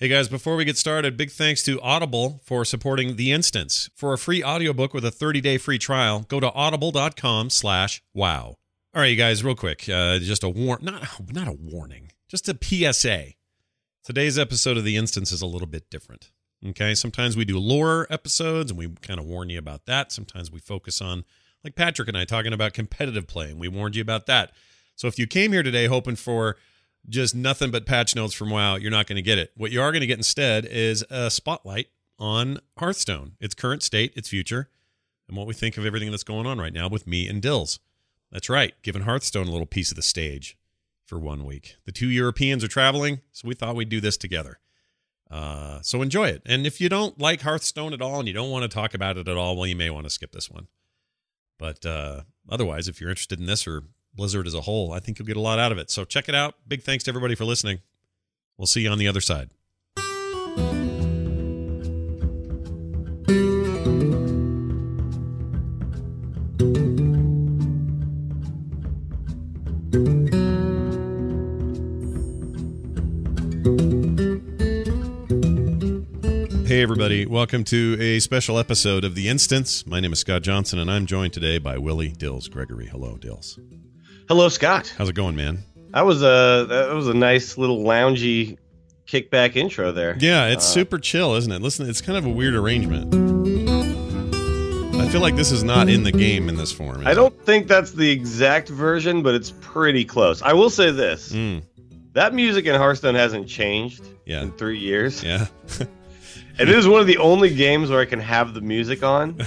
Hey guys, before we get started, big thanks to Audible for supporting The Instance. For a free audiobook with a 30-day free trial, go to audible.com slash wow. All right, you guys, real quick, uh, just a war not not a warning, just a PSA. Today's episode of The Instance is a little bit different. Okay, sometimes we do lore episodes and we kind of warn you about that. Sometimes we focus on, like Patrick and I talking about competitive play, and we warned you about that. So if you came here today hoping for just nothing but patch notes from WoW, you're not going to get it. What you are going to get instead is a spotlight on Hearthstone, its current state, its future, and what we think of everything that's going on right now with me and Dills. That's right, giving Hearthstone a little piece of the stage for one week. The two Europeans are traveling, so we thought we'd do this together. Uh, so enjoy it. And if you don't like Hearthstone at all and you don't want to talk about it at all, well, you may want to skip this one. But uh, otherwise, if you're interested in this or Blizzard as a whole, I think you'll get a lot out of it. So check it out. Big thanks to everybody for listening. We'll see you on the other side. Hey, everybody. Welcome to a special episode of The Instance. My name is Scott Johnson, and I'm joined today by Willie Dills Gregory. Hello, Dills. Hello, Scott. How's it going, man? That was a that was a nice little loungy kickback intro there. Yeah, it's uh, super chill, isn't it? Listen, it's kind of a weird arrangement. I feel like this is not in the game in this form. I don't it? think that's the exact version, but it's pretty close. I will say this. Mm. That music in Hearthstone hasn't changed yeah. in three years. Yeah. And it is one of the only games where I can have the music on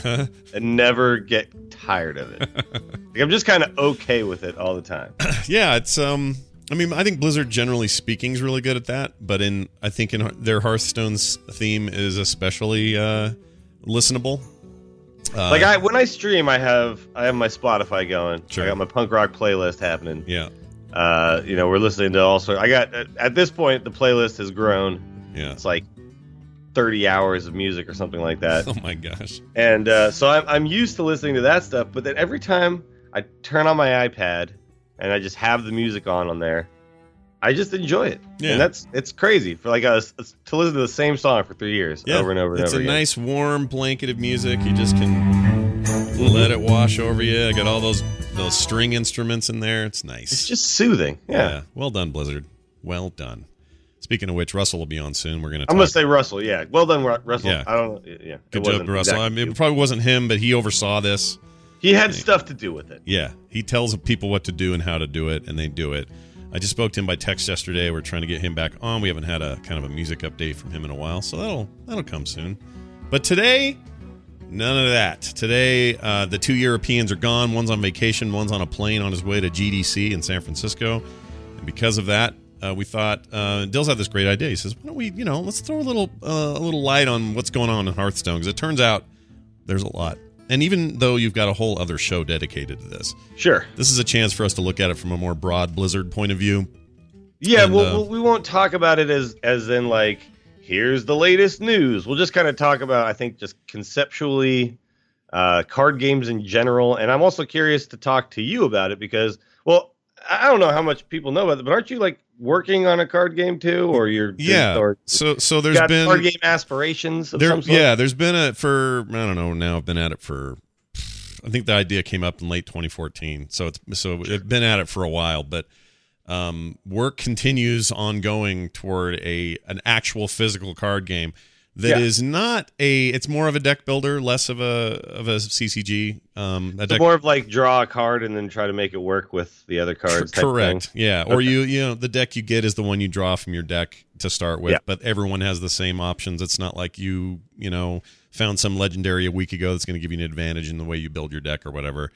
and never get tired of it. like, I'm just kind of okay with it all the time. yeah, it's um. I mean, I think Blizzard, generally speaking, is really good at that. But in, I think in their Hearthstone's theme is especially uh, listenable. Uh, like I, when I stream, I have I have my Spotify going. Sure. I got my punk rock playlist happening. Yeah. Uh, you know, we're listening to all sorts. I got at this point the playlist has grown. Yeah. It's like 30 hours of music or something like that. Oh my gosh. And uh, so I'm, I'm used to listening to that stuff, but then every time I turn on my iPad and I just have the music on on there, I just enjoy it. Yeah. And that's it's crazy for like us to listen to the same song for three years yeah. over and over and it's over. It's a again. nice warm blanket of music. You just can let it wash over you. I got all those those string instruments in there. It's nice. It's just soothing. Yeah. yeah. Well done, Blizzard. Well done. Speaking of which, Russell will be on soon. We're gonna. I'm gonna say Russell. Yeah, well done, Russell. Yeah. I don't. Yeah, good job, Russell. Exactly I mean, it probably wasn't him, but he oversaw this. He had stuff to do with it. Yeah, he tells people what to do and how to do it, and they do it. I just spoke to him by text yesterday. We're trying to get him back on. We haven't had a kind of a music update from him in a while, so that'll that'll come soon. But today, none of that. Today, uh, the two Europeans are gone. One's on vacation. One's on a plane on his way to GDC in San Francisco. And because of that, uh, we thought uh, Dill's had this great idea. He says, "Why don't we, you know, let's throw a little uh, a little light on what's going on in Hearthstone?" Because it turns out there's a lot. And even though you've got a whole other show dedicated to this, sure, this is a chance for us to look at it from a more broad Blizzard point of view. Yeah, and, well, uh, we won't talk about it as as in like here's the latest news. We'll just kind of talk about, I think, just conceptually uh, card games in general. And I'm also curious to talk to you about it because, well, I don't know how much people know about it, but aren't you like working on a card game too, or you're yeah. Or so so there's been card game aspirations. there, yeah, there's been a for I don't know now. I've been at it for. I think the idea came up in late 2014, so it's so. I've been at it for a while, but um, work continues ongoing toward a an actual physical card game that yeah. is not a it's more of a deck builder less of a of a ccg um a deck, more of like draw a card and then try to make it work with the other cards correct yeah okay. or you you know the deck you get is the one you draw from your deck to start with yeah. but everyone has the same options it's not like you you know found some legendary a week ago that's going to give you an advantage in the way you build your deck or whatever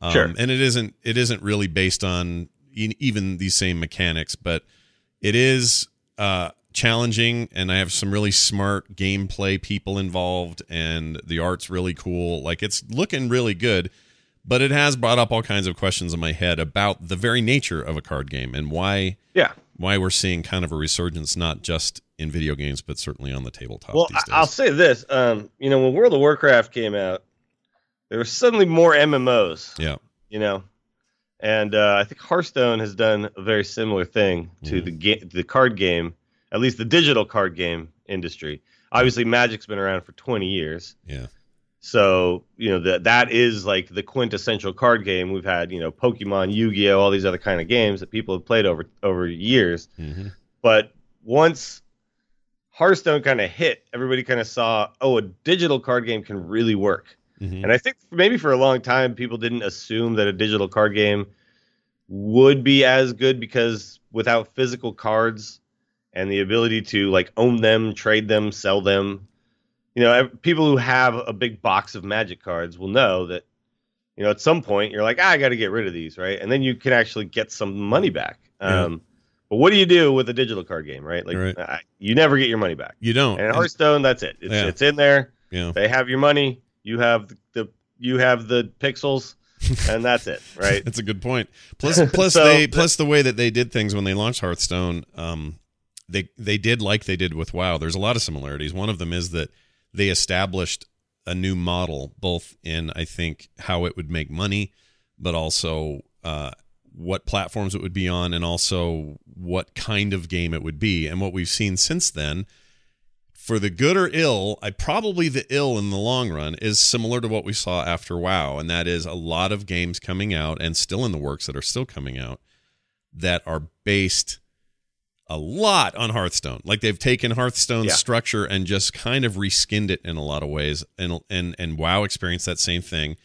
um, sure. and it isn't it isn't really based on even these same mechanics but it is uh challenging and I have some really smart gameplay people involved and the art's really cool. Like it's looking really good, but it has brought up all kinds of questions in my head about the very nature of a card game and why yeah why we're seeing kind of a resurgence not just in video games but certainly on the tabletop. Well, I'll say this, um, you know, when World of Warcraft came out, there were suddenly more MMOs. Yeah. You know, and uh, I think Hearthstone has done a very similar thing to mm. the ga- the card game at least the digital card game industry. Obviously, Magic's been around for 20 years. Yeah. So you know that that is like the quintessential card game. We've had you know Pokemon, Yu-Gi-Oh, all these other kind of games that people have played over over years. Mm-hmm. But once Hearthstone kind of hit, everybody kind of saw, oh, a digital card game can really work. Mm-hmm. And I think maybe for a long time people didn't assume that a digital card game would be as good because without physical cards, and the ability to like own them, trade them, sell them. You know, people who have a big box of magic cards will know that you know at some point you're like, ah, I got to get rid of these, right? And then you can actually get some money back. Yeah. Um, but what do you do with a digital card game, right? Like right. You never get your money back. You don't. And Hearthstone, that's it. It's, yeah. it's in there. Yeah. They have your money. You have the, the you have the pixels. and that's it, right? that's a good point. Plus, plus so, they plus the way that they did things when they launched Hearthstone. Um, they they did like they did with WoW. There's a lot of similarities. One of them is that they established a new model, both in I think how it would make money, but also uh, what platforms it would be on, and also what kind of game it would be. And what we've seen since then, for the good or ill, I probably the ill in the long run is similar to what we saw after WoW, and that is a lot of games coming out and still in the works that are still coming out that are based a lot on Hearthstone. Like they've taken Hearthstone's yeah. structure and just kind of reskinned it in a lot of ways. And and and WoW experienced that same thing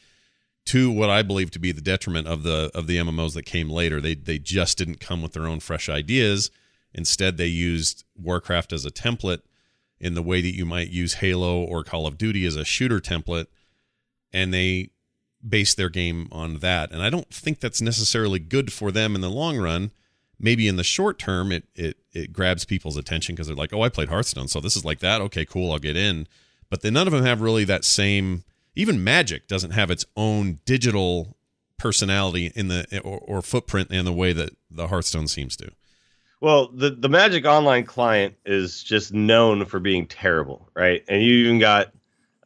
to what I believe to be the detriment of the of the MMOs that came later. They they just didn't come with their own fresh ideas. Instead, they used Warcraft as a template in the way that you might use Halo or Call of Duty as a shooter template, and they based their game on that. And I don't think that's necessarily good for them in the long run maybe in the short term it it it grabs people's attention because they're like, oh, I played Hearthstone, so this is like that. Okay, cool, I'll get in. But then none of them have really that same. Even Magic doesn't have its own digital personality in the or, or footprint in the way that the Hearthstone seems to. Well, the the Magic Online client is just known for being terrible, right? And you even got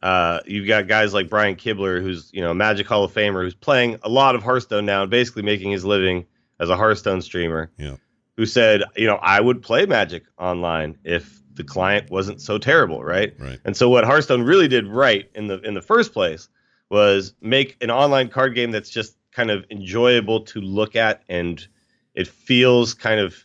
uh, you've got guys like Brian Kibler, who's you know Magic Hall of Famer, who's playing a lot of Hearthstone now and basically making his living as a Hearthstone streamer yeah. who said, you know, I would play Magic online if the client wasn't so terrible, right? Right. And so what Hearthstone really did right in the in the first place was make an online card game that's just kind of enjoyable to look at and it feels kind of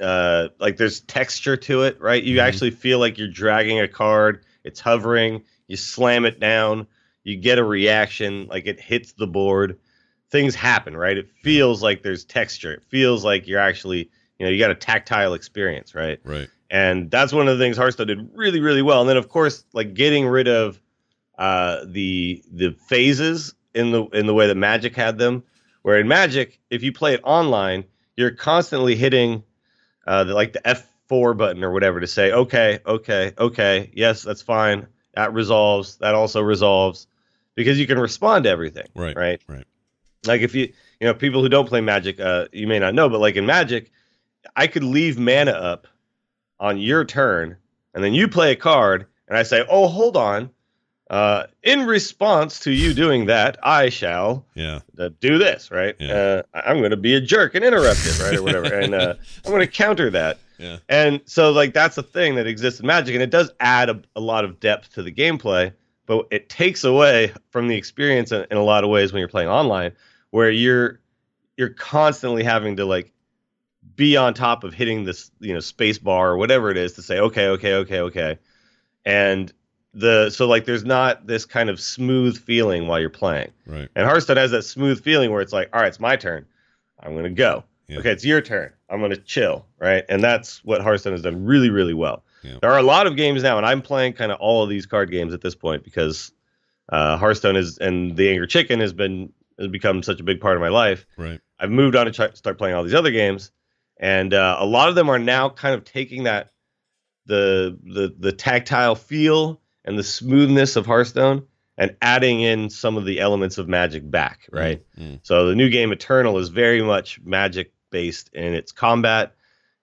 uh, like there's texture to it, right? You mm-hmm. actually feel like you're dragging a card, it's hovering, you slam it down, you get a reaction, like it hits the board things happen, right? It feels like there's texture. It feels like you're actually, you know, you got a tactile experience, right? Right. And that's one of the things Hearthstone did really, really well. And then of course, like getting rid of uh, the the phases in the in the way that Magic had them. Where in Magic, if you play it online, you're constantly hitting uh, the, like the F4 button or whatever to say, okay, okay, okay, yes, that's fine. That resolves. That also resolves because you can respond to everything. Right. Right. Right. Like if you you know people who don't play Magic, uh, you may not know, but like in Magic, I could leave mana up on your turn, and then you play a card, and I say, "Oh, hold on." Uh, in response to you doing that, I shall yeah uh, do this right. Yeah. Uh, I'm going to be a jerk and interrupt it right or whatever, and uh, I'm going to counter that. Yeah. And so like that's a thing that exists in Magic, and it does add a, a lot of depth to the gameplay, but it takes away from the experience in, in a lot of ways when you're playing online where you're you're constantly having to like be on top of hitting this you know space bar or whatever it is to say okay okay okay okay. And the so like there's not this kind of smooth feeling while you're playing. Right. And hearthstone has that smooth feeling where it's like all right it's my turn. I'm gonna go. Yeah. okay it's your turn. I'm gonna chill right? And that's what hearthstone has done really really well yeah. there are a lot of games now and i'm playing kind of all of these card games at this point because uh, hearthstone is and the angry chicken has been has become such a big part of my life. Right. I've moved on to ch- start playing all these other games, and uh, a lot of them are now kind of taking that the the the tactile feel and the smoothness of Hearthstone and adding in some of the elements of Magic back, mm, right? Mm-hmm. So the new game Eternal is very much Magic based in its combat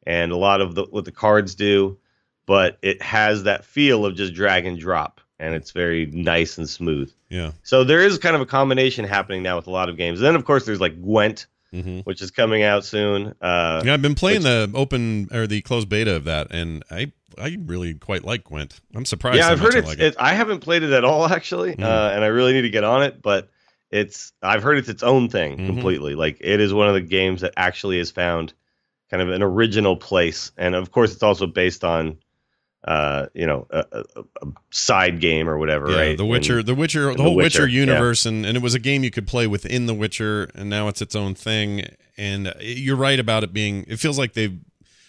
and a lot of the, what the cards do, but it has that feel of just drag and drop and it's very nice and smooth. Yeah. So there is kind of a combination happening now with a lot of games. And then of course there's like Gwent, mm-hmm. which is coming out soon. Uh, yeah, I've been playing which, the open or the closed beta of that, and I I really quite like Gwent. I'm surprised. Yeah, I've heard it's, I, like it. I haven't played it at all actually, mm. uh, and I really need to get on it. But it's I've heard it's its own thing mm-hmm. completely. Like it is one of the games that actually has found kind of an original place, and of course it's also based on uh, you know, a, a, a, side game or whatever, yeah, right? The Witcher, and, the Witcher, the whole Witcher, Witcher universe, yeah. and, and it was a game you could play within the Witcher, and now it's its own thing. And you're right about it being. It feels like they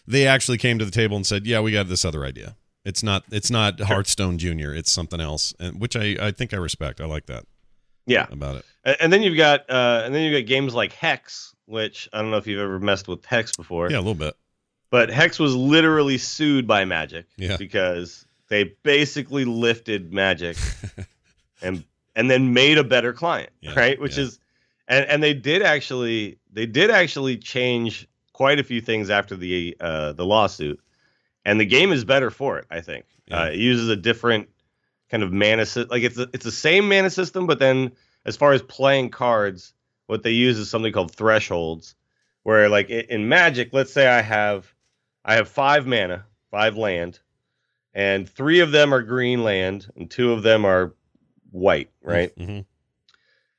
they actually came to the table and said, "Yeah, we got this other idea. It's not it's not Hearthstone Junior. It's something else," and which I I think I respect. I like that. Yeah, about it. And, and then you've got uh, and then you've got games like Hex, which I don't know if you've ever messed with Hex before. Yeah, a little bit but Hex was literally sued by Magic yeah. because they basically lifted Magic and and then made a better client, yeah, right? Which yeah. is and and they did actually they did actually change quite a few things after the uh, the lawsuit, and the game is better for it. I think uh, it uses a different kind of mana system. Like it's a, it's the same mana system, but then as far as playing cards, what they use is something called thresholds, where like in Magic, let's say I have I have five mana, five land, and three of them are green land, and two of them are white, right? Mm-hmm.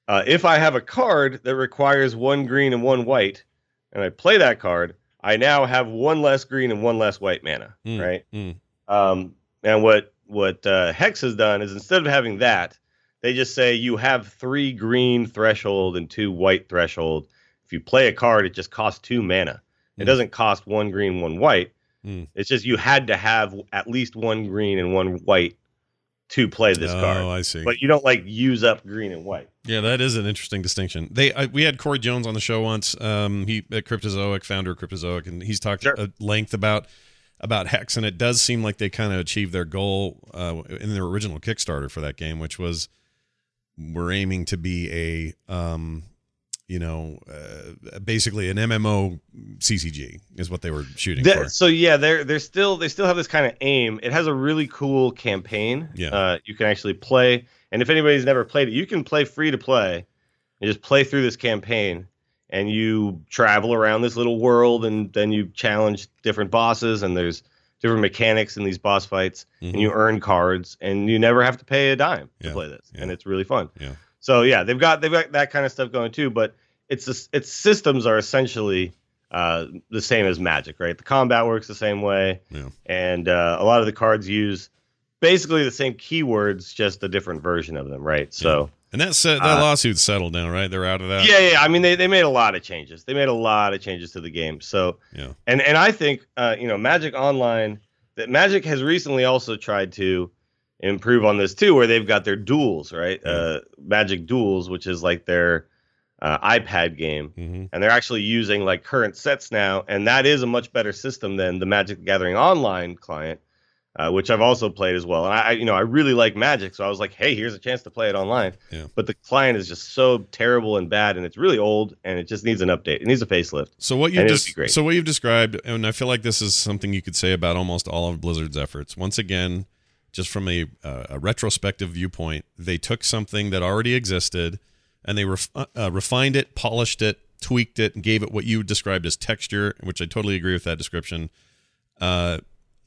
Uh, if I have a card that requires one green and one white, and I play that card, I now have one less green and one less white mana, mm, right? Mm. Um, and what what uh, Hex has done is instead of having that, they just say you have three green threshold and two white threshold. If you play a card, it just costs two mana. It mm. doesn't cost one green, one white. Mm. It's just you had to have at least one green and one white to play this oh, card. Oh, I see. But you don't like use up green and white. Yeah, that is an interesting distinction. They I, we had Cory Jones on the show once. Um, he at Cryptozoic, founder of Cryptozoic, and he's talked sure. at length about about Hex, and it does seem like they kind of achieved their goal uh, in their original Kickstarter for that game, which was we're aiming to be a um, you know, uh, basically an MMO CCG is what they were shooting that, for. So yeah, they're they're still they still have this kind of aim. It has a really cool campaign. Yeah, uh, you can actually play, and if anybody's never played it, you can play free to play, and just play through this campaign, and you travel around this little world, and then you challenge different bosses, and there's different mechanics in these boss fights, mm-hmm. and you earn cards, and you never have to pay a dime yeah. to play this, yeah. and it's really fun. Yeah. So yeah, they've got they've got that kind of stuff going too, but it's a, its systems are essentially uh, the same as Magic, right? The combat works the same way, yeah. and uh, a lot of the cards use basically the same keywords, just a different version of them, right? So. Yeah. And that set, that uh, lawsuit's settled now, right? They're out of that. Yeah, yeah. I mean, they, they made a lot of changes. They made a lot of changes to the game. So yeah. And and I think uh, you know Magic Online that Magic has recently also tried to improve on this too, where they've got their duels, right? Yeah. Uh, Magic Duels, which is like their uh, iPad game, mm-hmm. and they're actually using like current sets now, and that is a much better system than the Magic the Gathering Online client, uh, which I've also played as well. And I, you know, I really like Magic, so I was like, hey, here's a chance to play it online. Yeah. But the client is just so terrible and bad, and it's really old, and it just needs an update. It needs a facelift. So what you just so what you've described, and I feel like this is something you could say about almost all of Blizzard's efforts. Once again just from a, uh, a retrospective viewpoint, they took something that already existed and they ref- uh, uh, refined it, polished it, tweaked it, and gave it what you described as texture, which I totally agree with that description, uh,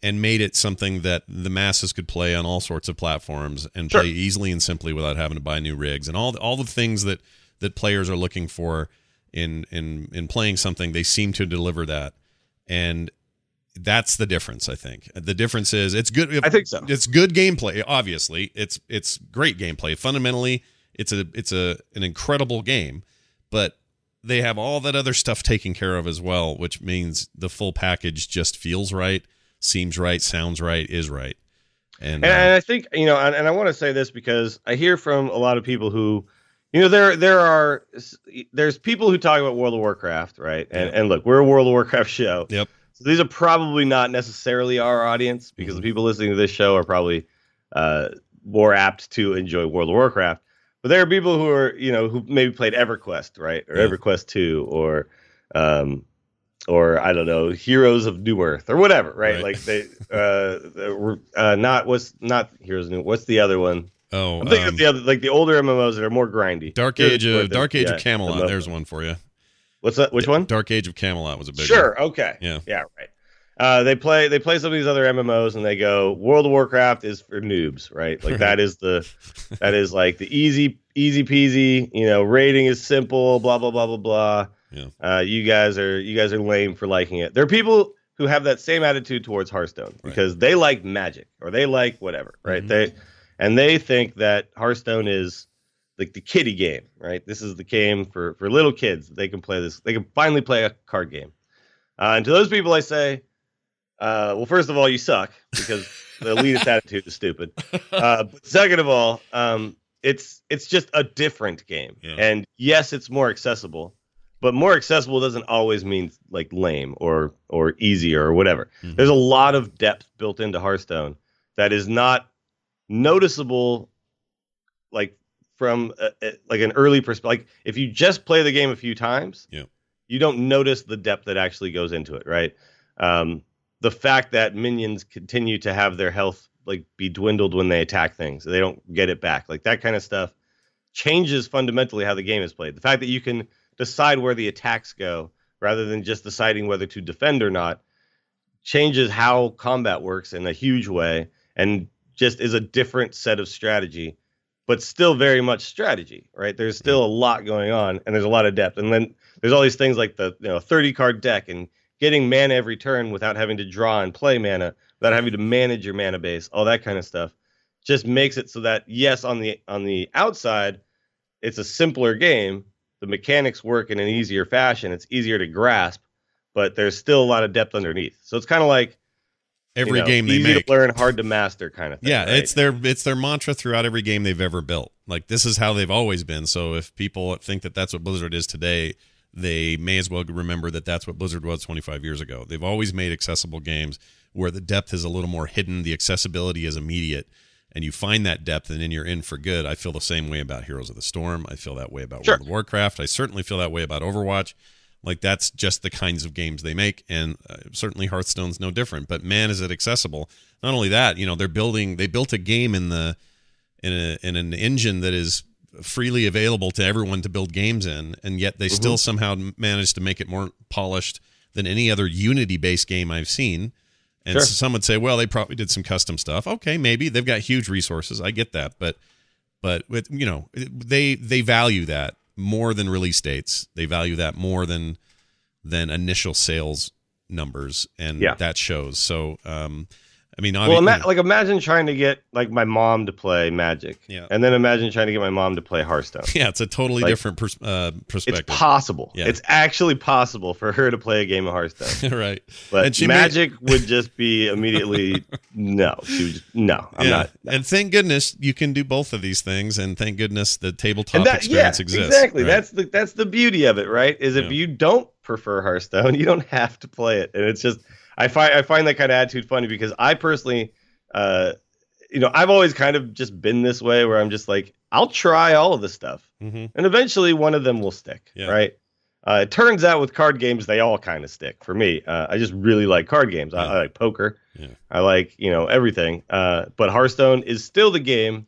and made it something that the masses could play on all sorts of platforms and sure. play easily and simply without having to buy new rigs and all the, all the things that that players are looking for in in in playing something. They seem to deliver that, and that's the difference i think. The difference is it's good i think so. it's good gameplay obviously. It's it's great gameplay. Fundamentally it's a it's a an incredible game but they have all that other stuff taken care of as well which means the full package just feels right seems right sounds right is right. And, and, uh, and i think you know and, and i want to say this because i hear from a lot of people who you know there there are there's people who talk about world of warcraft right? And yeah. and look we're a world of warcraft show. Yep So these are probably not necessarily our audience because mm-hmm. the people listening to this show are probably uh, more apt to enjoy World of Warcraft. But there are people who are, you know, who maybe played EverQuest, right, or yeah. EverQuest Two, or, um, or I don't know, Heroes of Newerth, or whatever, right? right. Like they, uh, uh, not what's not Heroes of New. What's the other one? Oh, I'm thinking um, the other, like the older MMOs that are more grindy. Dark Age of Dark Age yeah, of Camelot. There's one for you. What's that? Which one? Dark Age of Camelot was a big. Sure. One. Okay. Yeah. Yeah. Right. Uh, they play they play some of these other MMOs and they go World of Warcraft is for noobs, right? Like that is the that is like the easy easy peasy. You know, rating is simple. Blah blah blah blah blah. Yeah. Uh, you guys are you guys are lame for liking it. There are people who have that same attitude towards Hearthstone because they like Magic or they like whatever, right? Mm-hmm. They and they think that Hearthstone is like the kiddie game, right? This is the game for for little kids. They can play this. They can finally play a card game. Uh, and to those people, I say, uh, well, first of all, you suck because the elitist attitude is stupid. Uh, but second of all, um, it's it's just a different game, yeah. and yes, it's more accessible, but more accessible doesn't always mean like lame or or easier or whatever. Mm-hmm. There's a lot of depth built into Hearthstone that is not noticeable, like from a, a, like an early perspective. Like if you just play the game a few times, yeah. you don't notice the depth that actually goes into it, right? Um, the fact that minions continue to have their health like be dwindled when they attack things, they don't get it back, like that kind of stuff changes fundamentally how the game is played. The fact that you can decide where the attacks go rather than just deciding whether to defend or not changes how combat works in a huge way and just is a different set of strategy but still very much strategy right there's still a lot going on and there's a lot of depth and then there's all these things like the you know 30 card deck and getting mana every turn without having to draw and play mana, without having to manage your mana base, all that kind of stuff, just makes it so that yes, on the on the outside, it's a simpler game. The mechanics work in an easier fashion. It's easier to grasp, but there's still a lot of depth underneath. So it's kind of like every you know, game they easy make. to learn, hard to master, kind of thing. Yeah, right? it's their it's their mantra throughout every game they've ever built. Like this is how they've always been. So if people think that that's what Blizzard is today, they may as well remember that that's what Blizzard was 25 years ago. They've always made accessible games where the depth is a little more hidden, the accessibility is immediate, and you find that depth and then you're in for good. I feel the same way about Heroes of the Storm. I feel that way about sure. World of Warcraft. I certainly feel that way about Overwatch. Like that's just the kinds of games they make, and uh, certainly Hearthstone's no different. But man, is it accessible? Not only that, you know, they're building. They built a game in the in a in an engine that is freely available to everyone to build games in, and yet they mm-hmm. still somehow managed to make it more polished than any other Unity based game I've seen. And sure. some would say, well, they probably did some custom stuff. Okay, maybe they've got huge resources. I get that, but but with you know they they value that more than release dates. They value that more than than initial sales numbers, and yeah. that shows. So um, I mean, well, ima- like imagine trying to get like my mom to play Magic, yeah, and then imagine trying to get my mom to play Hearthstone. Yeah, it's a totally like, different pers- uh, perspective. It's possible. Yeah. It's actually possible for her to play a game of Hearthstone. right, but Magic may- would just be immediately no. She would just, no, I'm yeah. not. No. And thank goodness you can do both of these things, and thank goodness the tabletop that, experience yeah, exists. Exactly. Right? That's the that's the beauty of it, right? Is if yeah. you don't prefer Hearthstone, you don't have to play it, and it's just. I find I find that kind of attitude funny because I personally uh, you know, I've always kind of just been this way where I'm just like, I'll try all of the stuff, mm-hmm. and eventually one of them will stick, yeah. right? Uh, it turns out with card games, they all kind of stick for me. Uh, I just really like card games. Yeah. I, I, like poker. Yeah. I like you know everything. Uh, but Hearthstone is still the game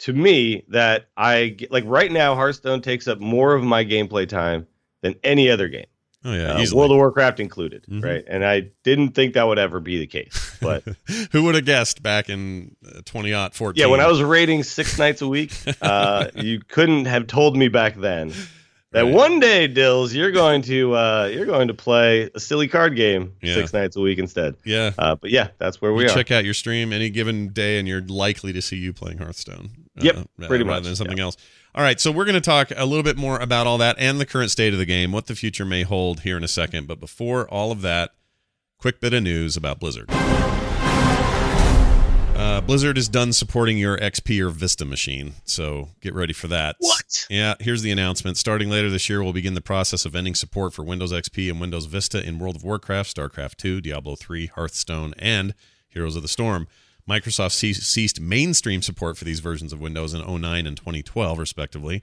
to me that I get, like right now. Hearthstone takes up more of my gameplay time than any other game. Oh yeah, uh, World of Warcraft included, mm-hmm. right? And I didn't think that would ever be the case, but who would have guessed back in uh, twenty fourteen? Yeah, when I was raiding six nights a week, uh, you couldn't have told me back then that right. one day, Dills, you're going to uh, you're going to play a silly card game yeah. six nights a week instead. Yeah, uh, but yeah, that's where we you are. Check out your stream any given day, and you're likely to see you playing Hearthstone. Yep, pretty rather much than something yeah. else. All right, so we're going to talk a little bit more about all that and the current state of the game, what the future may hold here in a second. But before all of that, quick bit of news about Blizzard. Uh, Blizzard is done supporting your XP or Vista machine, so get ready for that. What? Yeah, here's the announcement. Starting later this year, we'll begin the process of ending support for Windows XP and Windows Vista in World of Warcraft, StarCraft 2, Diablo 3, Hearthstone, and Heroes of the Storm. Microsoft ceased mainstream support for these versions of Windows in 09 and 2012, respectively.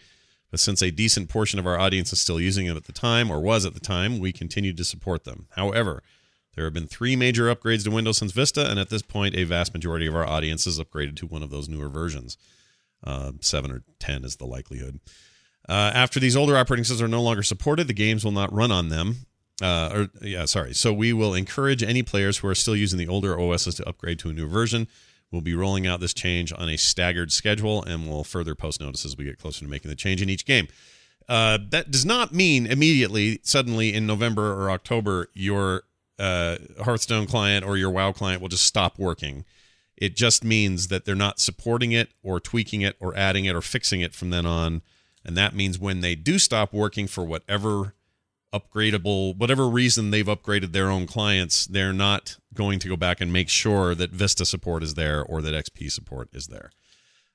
But since a decent portion of our audience is still using them at the time, or was at the time, we continued to support them. However, there have been three major upgrades to Windows since Vista, and at this point, a vast majority of our audience is upgraded to one of those newer versions. Uh, 7 or 10 is the likelihood. Uh, after these older operating systems are no longer supported, the games will not run on them. Uh, or yeah, sorry. So we will encourage any players who are still using the older OSs to upgrade to a new version. We'll be rolling out this change on a staggered schedule, and we'll further post notice as we get closer to making the change in each game. Uh, that does not mean immediately, suddenly in November or October, your uh, Hearthstone client or your WoW client will just stop working. It just means that they're not supporting it or tweaking it or adding it or fixing it from then on. And that means when they do stop working for whatever upgradable, whatever reason they've upgraded their own clients, they're not going to go back and make sure that Vista support is there or that XP support is there.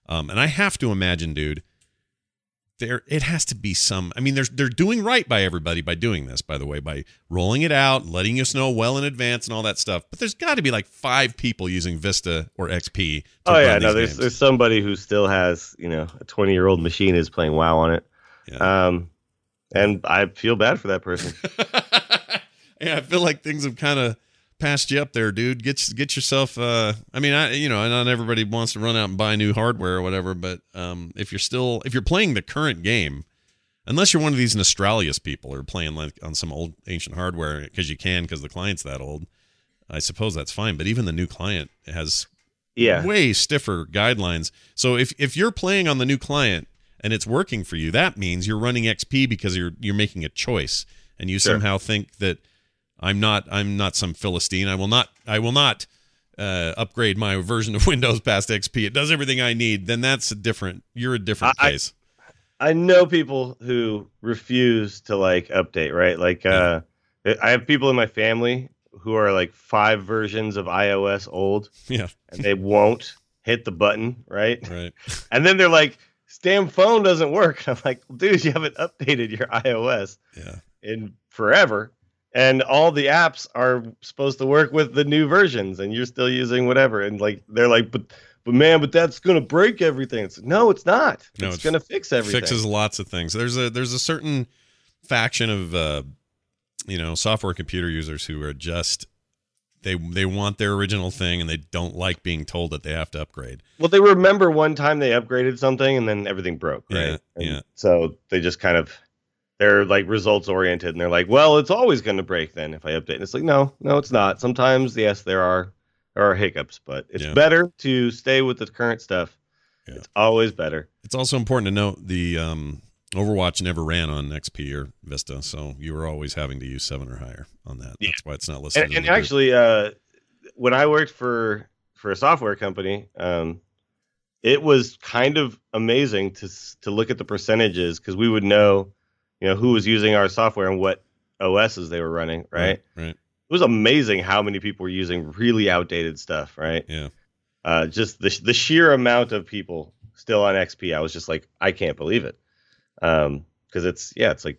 Um, and I have to imagine, dude, there it has to be some. I mean, they're they're doing right by everybody by doing this. By the way, by rolling it out, letting us know well in advance, and all that stuff. But there's got to be like five people using Vista or XP. oh yeah, no, there's games. there's somebody who still has you know a 20 year old machine is playing WoW on it. Yeah. Um, and I feel bad for that person. yeah, I feel like things have kind of passed you up there, dude. Get get yourself. Uh, I mean, I you know, not everybody wants to run out and buy new hardware or whatever, but um, if you're still if you're playing the current game, unless you're one of these Nostalrius people or playing like on some old ancient hardware because you can because the client's that old, I suppose that's fine. But even the new client has yeah way stiffer guidelines. So if if you're playing on the new client and it's working for you, that means you're running XP because you're you're making a choice, and you sure. somehow think that I'm not I'm not some philistine. I will not I will not uh, upgrade my version of Windows past XP. It does everything I need. Then that's a different. You're a different I, case. I, I know people who refuse to like update. Right, like uh, I have people in my family who are like five versions of iOS old. Yeah, and they won't hit the button. Right. Right. And then they're like damn phone doesn't work. I'm like, dude, you haven't updated your iOS yeah. in forever. And all the apps are supposed to work with the new versions, and you're still using whatever. And like they're like, but but man, but that's gonna break everything. It's no, it's not. No, it's, it's gonna fix everything. Fixes lots of things. There's a there's a certain faction of uh, you know software computer users who are just they they want their original thing and they don't like being told that they have to upgrade. Well, they remember one time they upgraded something and then everything broke, right? Yeah. yeah. So they just kind of they're like results oriented and they're like, well, it's always going to break then if I update. And it's like, no, no, it's not. Sometimes, yes, there are there are hiccups, but it's yeah. better to stay with the current stuff. Yeah. It's always better. It's also important to note the um, Overwatch never ran on XP or Vista, so you were always having to use seven or higher on that. Yeah. That's why it's not listed. And, and actually, uh, when I worked for for a software company, um, it was kind of amazing to to look at the percentages because we would know, you know, who was using our software and what OSs they were running. Right. Right. right. It was amazing how many people were using really outdated stuff. Right. Yeah. Uh, just the the sheer amount of people still on XP, I was just like, I can't believe it um because it's yeah it's like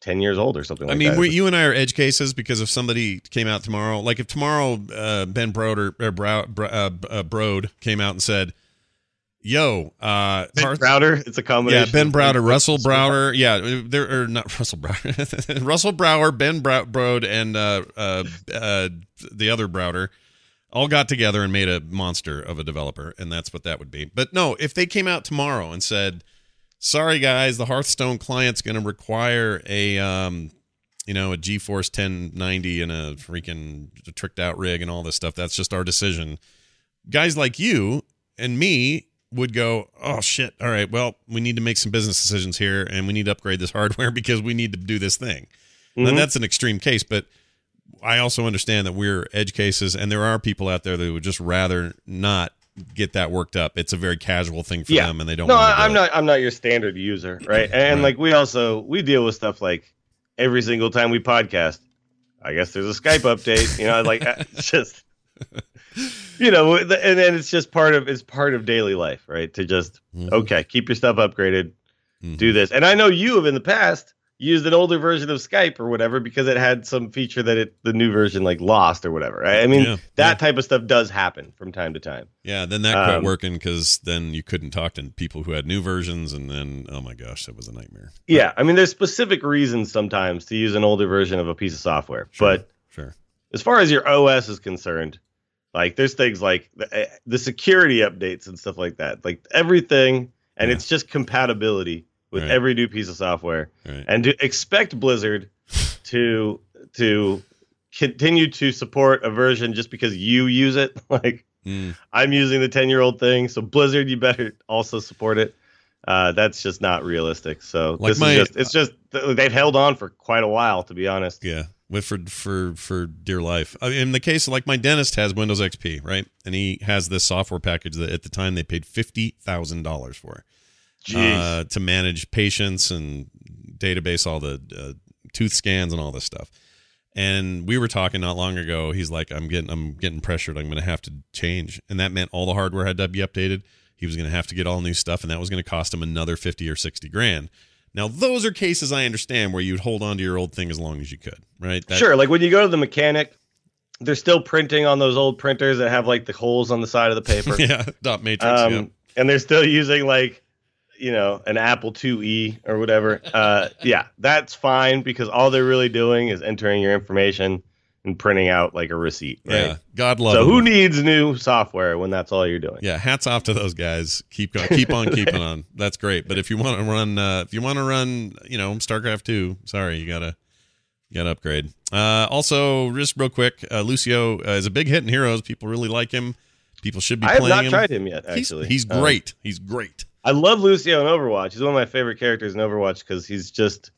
10 years old or something like I mean, you and I are edge cases because if somebody came out tomorrow, like if tomorrow uh, Ben Broder, or Brow, uh, uh, Brode came out and said, Yo, uh, Ben Browder, it's a combination. Yeah, Ben Browder, Russell Browder, yeah, there are not Russell Browder, Russell Brower, Ben Brow- Brode, and uh, uh, uh, the other Browder all got together and made a monster of a developer, and that's what that would be. But no, if they came out tomorrow and said, sorry guys, the Hearthstone client's going to require a um, you know, a GeForce 1090 and a freaking tricked out rig and all this stuff. That's just our decision. Guys like you and me would go, "Oh shit. All right, well, we need to make some business decisions here and we need to upgrade this hardware because we need to do this thing." Mm-hmm. And that's an extreme case, but I also understand that we're edge cases and there are people out there that would just rather not get that worked up. It's a very casual thing for yeah. them, and they don't. No, I'm not. I'm not your standard user, right? And right. like we also we deal with stuff like every single time we podcast. I guess there's a Skype update. You know, like just you know, and then it's just part of it's part of daily life, right? To just mm-hmm. okay, keep your stuff upgraded, mm-hmm. do this. And I know you have in the past used an older version of Skype or whatever because it had some feature that it the new version like lost or whatever. Right? I mean, yeah, that yeah. type of stuff does happen from time to time. Yeah, then that quit um, working because then you couldn't talk to people who had new versions, and then oh my gosh, that was a nightmare. Yeah, I mean, there's specific reasons sometimes to use an older version of a piece of software, sure, but sure. As far as your OS is concerned, like there's things like the, eh, the security updates and stuff like that, like everything, and yeah. it's just compatibility with right. every new piece of software, right. and to expect Blizzard to to continue to support a version just because you use it. Like mm. I'm using the 10 year old thing, so Blizzard, you better also support it. Uh, that's just not realistic. So like this my, is just it's just they've held on for quite a while, to be honest. Yeah, with for for for dear life. In the case, like my dentist has Windows XP, right, and he has this software package that at the time they paid fifty thousand dollars for uh, to manage patients and database all the uh, tooth scans and all this stuff. And we were talking not long ago. He's like, "I'm getting, I'm getting pressured. I'm going to have to change," and that meant all the hardware had to be updated. He was going to have to get all new stuff, and that was going to cost him another fifty or sixty grand. Now, those are cases I understand where you'd hold on to your old thing as long as you could, right? That, sure. Like when you go to the mechanic, they're still printing on those old printers that have like the holes on the side of the paper. yeah, dot matrix. Um, yeah. And they're still using like you know an Apple IIe or whatever, uh, yeah, that's fine because all they're really doing is entering your information and printing out like a receipt. Right? Yeah, God love. So them. who needs new software when that's all you're doing? Yeah, hats off to those guys. Keep going, keep on keeping on. That's great. But if you want to run, uh, if you want to run, you know, StarCraft two, sorry, you gotta. You gotta upgrade. Uh, also, just real quick, uh, Lucio uh, is a big hit in Heroes. People really like him. People should be I him. Have not tried him yet. Actually, he's, he's great. he's great. I love Lucio in Overwatch. He's one of my favorite characters in Overwatch because he's just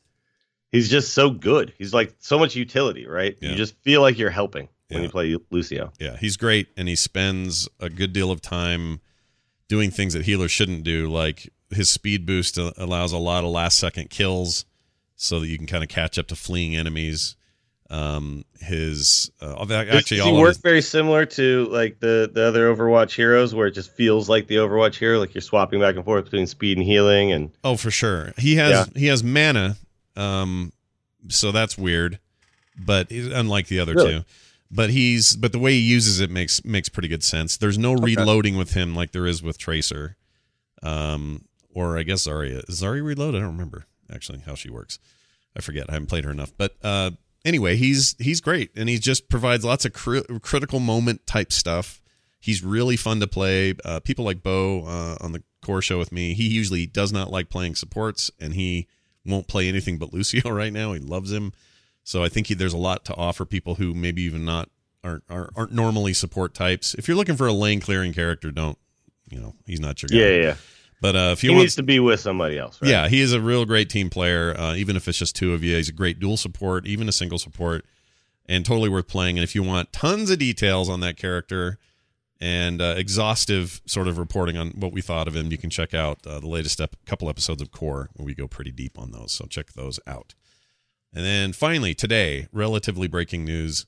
he's just so good. He's like so much utility, right? Yeah. You just feel like you're helping when yeah. you play Lucio. Yeah, he's great, and he spends a good deal of time doing things that healers shouldn't do. Like his speed boost allows a lot of last second kills, so that you can kind of catch up to fleeing enemies um his uh, actually Does he work his, very similar to like the the other overwatch heroes where it just feels like the overwatch hero like you're swapping back and forth between speed and healing and oh for sure. He has yeah. he has mana um so that's weird but he's unlike the other really? two. But he's but the way he uses it makes makes pretty good sense. There's no okay. reloading with him like there is with tracer um or i guess zarya. Is zarya reload? I don't remember actually how she works. I forget. I haven't played her enough. But uh anyway, he's he's great, and he just provides lots of cri- critical moment type stuff. He's really fun to play. Uh, people like Bo uh, on the core show with me. He usually does not like playing supports, and he won't play anything but Lucio right now. He loves him, so I think he, there's a lot to offer people who maybe even not aren't, aren't aren't normally support types. If you're looking for a lane clearing character, don't you know he's not your guy. Yeah, yeah. But uh, if he, he wants, needs to be with somebody else, right? yeah, he is a real great team player. Uh, even if it's just two of you, he's a great dual support, even a single support, and totally worth playing. And if you want tons of details on that character and uh, exhaustive sort of reporting on what we thought of him, you can check out uh, the latest ep- couple episodes of Core where we go pretty deep on those. So check those out. And then finally, today, relatively breaking news: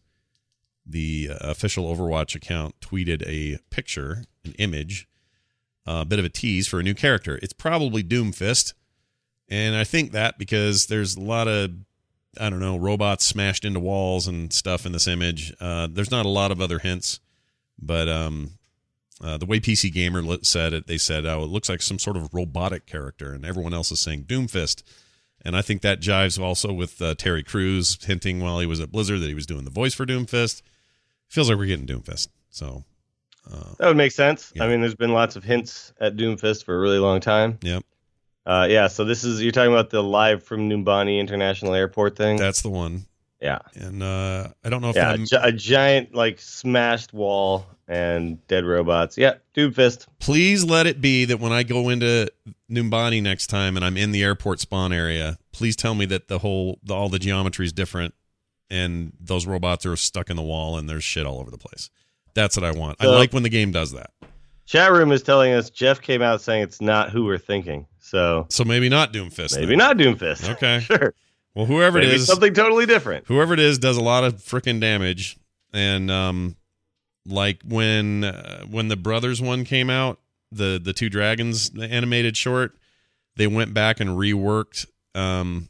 the uh, official Overwatch account tweeted a picture, an image a bit of a tease for a new character. It's probably Doomfist, and I think that because there's a lot of I don't know robots smashed into walls and stuff in this image. Uh, there's not a lot of other hints, but um, uh, the way PC Gamer said it, they said, "Oh, it looks like some sort of robotic character," and everyone else is saying Doomfist. And I think that jives also with uh, Terry Crews hinting while he was at Blizzard that he was doing the voice for Doomfist. Feels like we're getting Doomfist. So uh, that would make sense. Yeah. I mean, there's been lots of hints at Doomfist for a really long time. Yep. Uh, yeah. So this is you're talking about the live from Numbani International Airport thing. That's the one. Yeah. And uh, I don't know if yeah, a giant like smashed wall and dead robots. Yeah, Doomfist. Please let it be that when I go into Numbani next time and I'm in the airport spawn area, please tell me that the whole the, all the geometry is different and those robots are stuck in the wall and there's shit all over the place. That's what I want. So, I like when the game does that. Chat room is telling us Jeff came out saying it's not who we're thinking. So so maybe not Doomfist. Maybe then. not Doomfist. Okay, sure. Well, whoever maybe it is, something totally different. Whoever it is does a lot of freaking damage, and um, like when uh, when the brothers one came out, the the two dragons the animated short, they went back and reworked um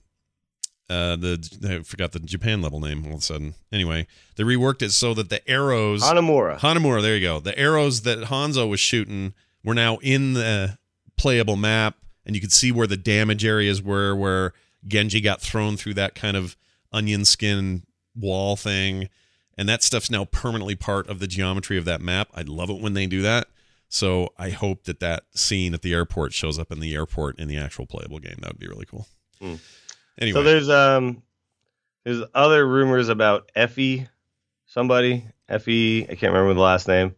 uh the I forgot the Japan level name all of a sudden. Anyway, they reworked it so that the arrows Hanamura. Hanamura, there you go. The arrows that Hanzo was shooting were now in the playable map and you could see where the damage areas were where Genji got thrown through that kind of onion skin wall thing and that stuff's now permanently part of the geometry of that map. I love it when they do that. So I hope that that scene at the airport shows up in the airport in the actual playable game. That would be really cool. Mm. Anyway, so there's um there's other rumors about Effie, somebody Effie. I can't remember the last name.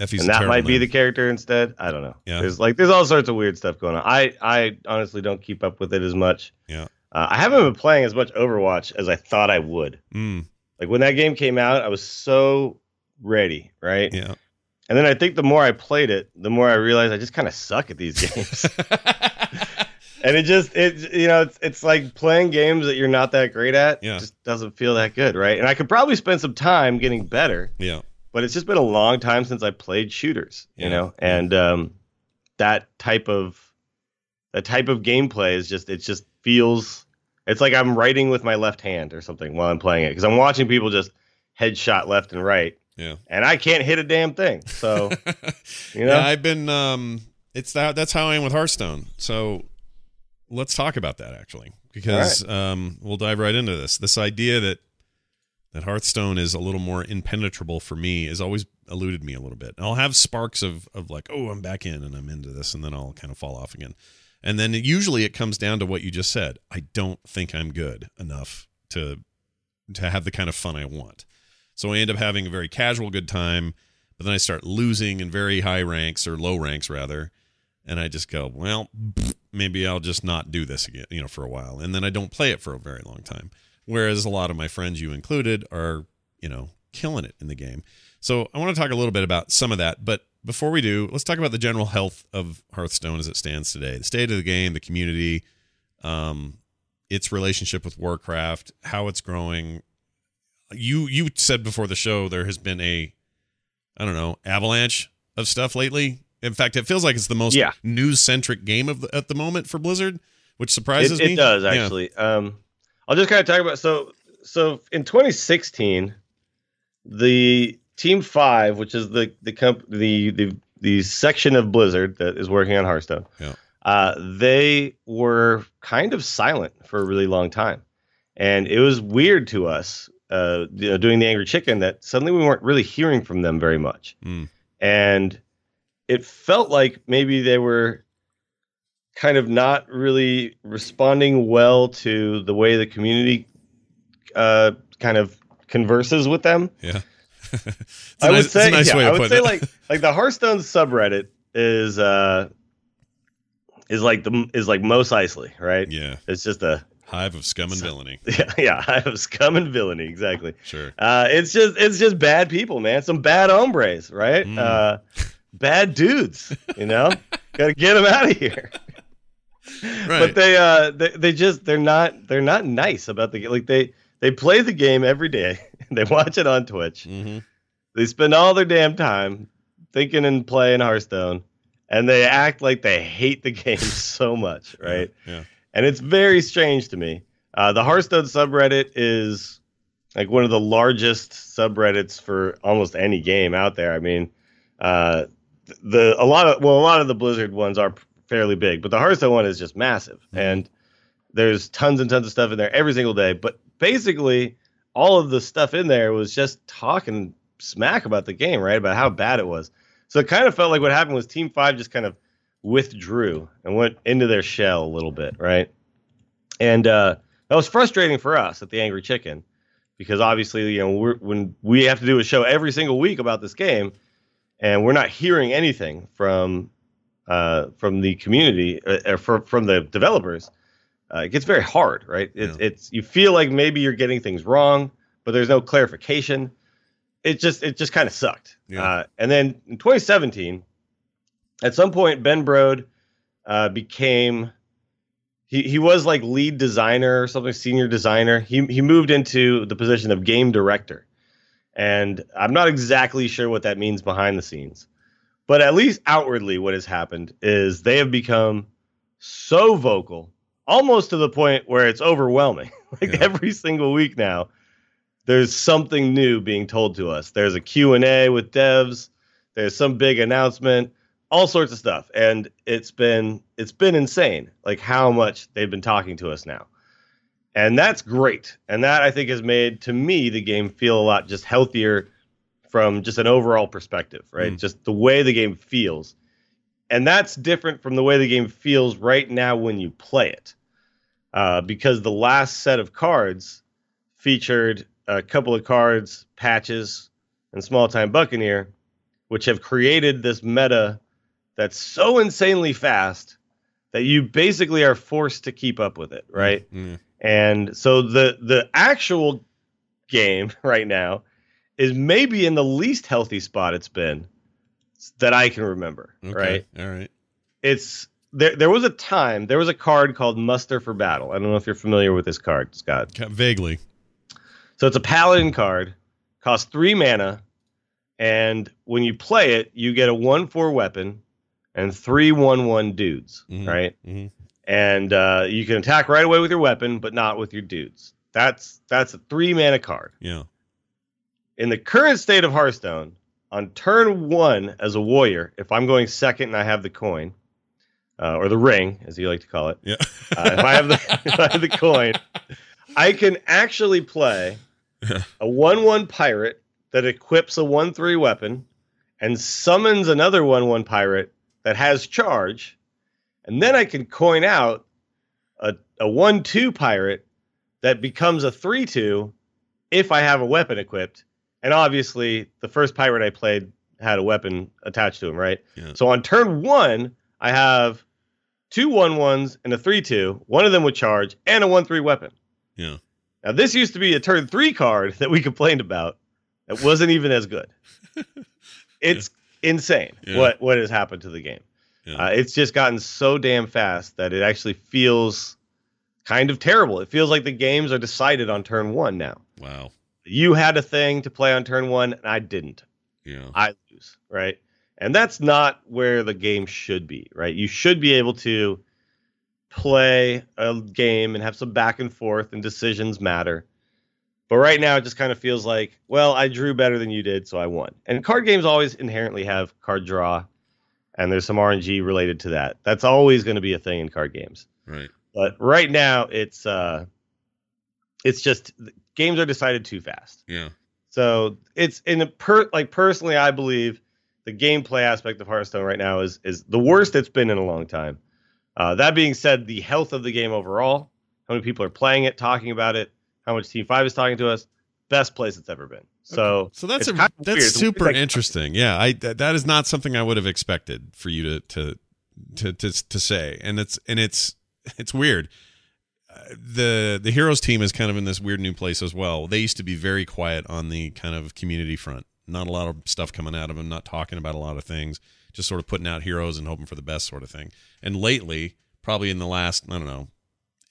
Effie's and that might be the character instead. I don't know. Yeah. There's like there's all sorts of weird stuff going on. I I honestly don't keep up with it as much. Yeah. Uh, I haven't been playing as much Overwatch as I thought I would. Mm. Like when that game came out, I was so ready, right? Yeah. And then I think the more I played it, the more I realized I just kind of suck at these games. and it just it you know it's it's like playing games that you're not that great at. Yeah. Just doesn't feel that good, right? And I could probably spend some time getting better. Yeah. But it's just been a long time since I played shooters, you know, and um, that type of that type of gameplay is just it just feels it's like I'm writing with my left hand or something while I'm playing it because I'm watching people just headshot left and right. Yeah. And I can't hit a damn thing. So, you know, yeah, I've been, um, it's that, that's how I am with Hearthstone. So let's talk about that actually, because, right. um, we'll dive right into this. This idea that, that Hearthstone is a little more impenetrable for me has always eluded me a little bit. I'll have sparks of, of like, oh, I'm back in and I'm into this, and then I'll kind of fall off again. And then usually it comes down to what you just said. I don't think I'm good enough to to have the kind of fun I want. So I end up having a very casual good time, but then I start losing in very high ranks or low ranks rather, and I just go, well, maybe I'll just not do this again, you know, for a while. And then I don't play it for a very long time. Whereas a lot of my friends you included are, you know, killing it in the game. So I want to talk a little bit about some of that, but before we do, let's talk about the general health of Hearthstone as it stands today. The state of the game, the community, um, its relationship with Warcraft, how it's growing. You you said before the show there has been a I don't know, avalanche of stuff lately. In fact, it feels like it's the most yeah. news centric game of the, at the moment for Blizzard, which surprises it, me. It does actually. Yeah. Um, I'll just kind of talk about so so in 2016, the Team Five, which is the the comp the the the section of Blizzard that is working on Hearthstone. Yeah. Uh, they were kind of silent for a really long time, and it was weird to us, uh, you know, doing the Angry Chicken that suddenly we weren't really hearing from them very much, mm. and it felt like maybe they were kind of not really responding well to the way the community uh, kind of converses with them. Yeah. I nice, would say, nice yeah, I would say like like the Hearthstone subreddit is uh is like the is like Mos Eisley, right? Yeah, it's just a hive of scum and villainy. Yeah, yeah, hive of scum and villainy, exactly. Sure. Uh, it's just it's just bad people, man. Some bad hombres, right? Mm. Uh, bad dudes, you know. Got to get them out of here. Right. But they uh they, they just they're not they're not nice about the like they they play the game every day. they watch it on Twitch. Mm-hmm. They spend all their damn time thinking and playing Hearthstone, and they act like they hate the game so much, right? Yeah. yeah. And it's very strange to me. Uh, the Hearthstone subreddit is like one of the largest subreddits for almost any game out there. I mean, uh, the a lot of well, a lot of the Blizzard ones are fairly big, but the Hearthstone one is just massive, mm-hmm. and there's tons and tons of stuff in there every single day. But basically, all of the stuff in there was just talking smack about the game, right? About how bad it was. So it kind of felt like what happened was Team Five just kind of withdrew and went into their shell a little bit, right? And uh, that was frustrating for us at the Angry Chicken because obviously, you know, when we have to do a show every single week about this game, and we're not hearing anything from uh, from the community uh, or for, from the developers, uh, it gets very hard, right? It's, yeah. it's you feel like maybe you're getting things wrong, but there's no clarification. It just it just kind of sucked. Yeah. Uh, and then in 2017, at some point, Ben Brode uh, became he he was like lead designer or something, senior designer. He he moved into the position of game director, And I'm not exactly sure what that means behind the scenes. But at least outwardly, what has happened is they have become so vocal, almost to the point where it's overwhelming. like yeah. every single week now, there's something new being told to us. There's a Q&A with devs, there's some big announcement, all sorts of stuff. And it's been it's been insane like how much they've been talking to us now. And that's great. And that I think has made to me the game feel a lot just healthier from just an overall perspective, right? Mm. Just the way the game feels. And that's different from the way the game feels right now when you play it. Uh, because the last set of cards featured a couple of cards, patches, and small time Buccaneer, which have created this meta that's so insanely fast that you basically are forced to keep up with it, right? Mm. And so the the actual game right now is maybe in the least healthy spot it's been that I can remember. Okay. Right. All right. It's there. There was a time. There was a card called Muster for Battle. I don't know if you're familiar with this card, Scott. Vaguely. So it's a paladin card. Costs three mana, and when you play it, you get a one-four weapon and three one-one dudes. Mm-hmm. Right. Mm-hmm. And uh, you can attack right away with your weapon, but not with your dudes. That's that's a three mana card. Yeah in the current state of Hearthstone, on turn one as a warrior, if I'm going second and I have the coin, uh, or the ring, as you like to call it, yeah. uh, if I have the if I have the coin, I can actually play a one-one pirate that equips a one-three weapon and summons another one-one pirate that has charge, and then I can coin out a a one-two pirate that becomes a three-two if I have a weapon equipped and obviously the first pirate I played had a weapon attached to him, right? Yeah. So on turn one, I have two one ones and a three two. One of them would charge and a one three weapon. Yeah. Now this used to be a turn three card that we complained about. That wasn't even as good. It's yeah. insane yeah. what what has happened to the game. Yeah. Uh, it's just gotten so damn fast that it actually feels kind of terrible. It feels like the games are decided on turn one now. Wow you had a thing to play on turn one and I didn't. Yeah. I lose, right? And that's not where the game should be, right? You should be able to play a game and have some back and forth and decisions matter. But right now it just kind of feels like, well, I drew better than you did, so I won. And card games always inherently have card draw and there's some RNG related to that. That's always going to be a thing in card games. Right. But right now it's uh it's just games are decided too fast. Yeah. So it's in the per like personally, I believe the gameplay aspect of Hearthstone right now is is the worst it's been in a long time. Uh, that being said, the health of the game overall, how many people are playing it, talking about it, how much Team Five is talking to us, best place it's ever been. So, okay. so that's a, that's super like, interesting. Yeah, I that is not something I would have expected for you to to to to, to say, and it's and it's it's weird uh, the the heroes team is kind of in this weird new place as well. They used to be very quiet on the kind of community front. Not a lot of stuff coming out of them. Not talking about a lot of things. Just sort of putting out heroes and hoping for the best sort of thing. And lately, probably in the last I don't know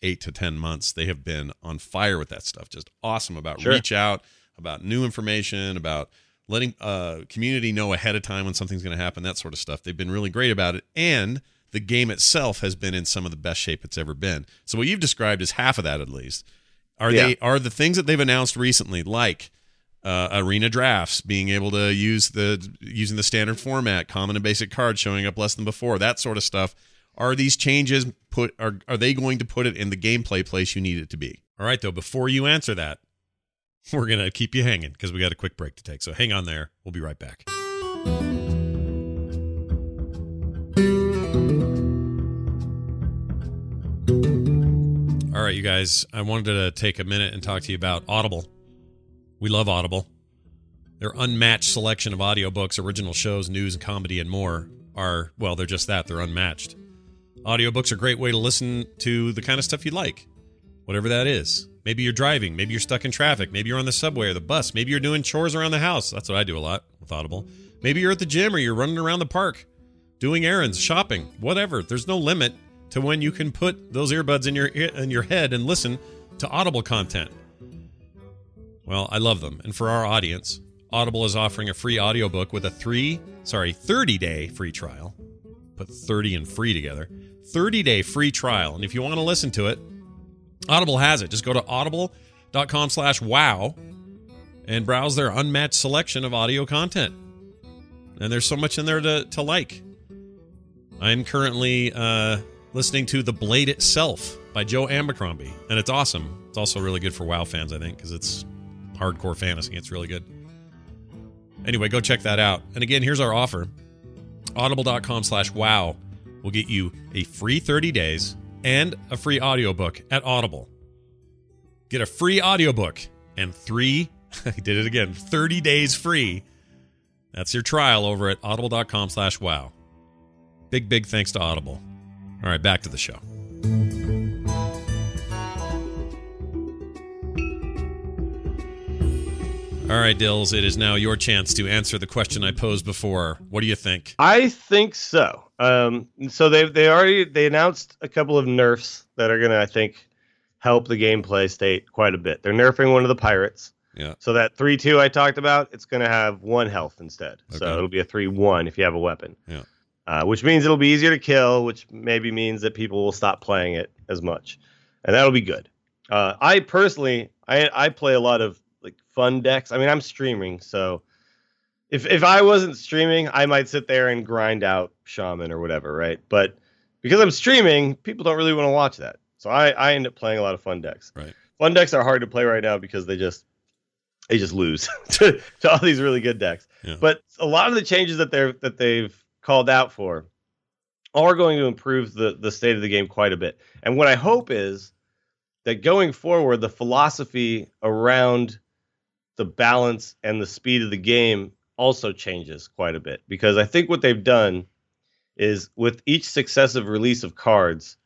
eight to ten months, they have been on fire with that stuff. Just awesome about sure. reach out, about new information, about letting uh community know ahead of time when something's going to happen. That sort of stuff. They've been really great about it and the game itself has been in some of the best shape it's ever been. So what you've described is half of that at least. Are yeah. they are the things that they've announced recently like uh, arena drafts, being able to use the using the standard format, common and basic cards showing up less than before, that sort of stuff. Are these changes put are are they going to put it in the gameplay place you need it to be? All right, though, before you answer that, we're gonna keep you hanging because we got a quick break to take. So hang on there. We'll be right back. All right, you guys, I wanted to take a minute and talk to you about Audible. We love Audible. Their unmatched selection of audiobooks, original shows, news and comedy, and more are, well, they're just that. They're unmatched. Audiobooks are a great way to listen to the kind of stuff you like, whatever that is. Maybe you're driving, maybe you're stuck in traffic, maybe you're on the subway or the bus, maybe you're doing chores around the house. That's what I do a lot with Audible. Maybe you're at the gym or you're running around the park, doing errands, shopping, whatever. There's no limit to when you can put those earbuds in your in your head and listen to Audible content. Well, I love them, and for our audience, Audible is offering a free audiobook with a three, sorry, 30 day free trial. Put 30 and free together. 30 day free trial. And if you want to listen to it, Audible has it. Just go to audible.com slash wow and browse their unmatched selection of audio content. And there's so much in there to, to like. I'm currently uh, listening to The Blade Itself by Joe Abercrombie, and it's awesome. It's also really good for WoW fans, I think, because it's hardcore fantasy. It's really good. Anyway, go check that out. And again, here's our offer. Audible.com slash wow will get you a free 30 days and a free audiobook at Audible. Get a free audiobook and three, I did it again, 30 days free. That's your trial over at audible.com slash wow. Big, big thanks to Audible. All right, back to the show. All right, Dills, it is now your chance to answer the question I posed before. What do you think? I think so. Um, so they they already they announced a couple of nerfs that are gonna I think help the gameplay state quite a bit. They're nerfing one of the pirates. Yeah. So that three two I talked about, it's gonna have one health instead. Okay. So it'll be a three one if you have a weapon. Yeah. Uh, which means it'll be easier to kill, which maybe means that people will stop playing it as much, and that'll be good. Uh, I personally, I I play a lot of like fun decks. I mean, I'm streaming, so if if I wasn't streaming, I might sit there and grind out shaman or whatever, right? But because I'm streaming, people don't really want to watch that. So I I end up playing a lot of fun decks. Right. Fun decks are hard to play right now because they just they just lose to, to all these really good decks. Yeah. But a lot of the changes that they're that they've called out for are going to improve the the state of the game quite a bit. And what I hope is that going forward, the philosophy around the balance and the speed of the game also changes quite a bit because I think what they've done is with each successive release of cards,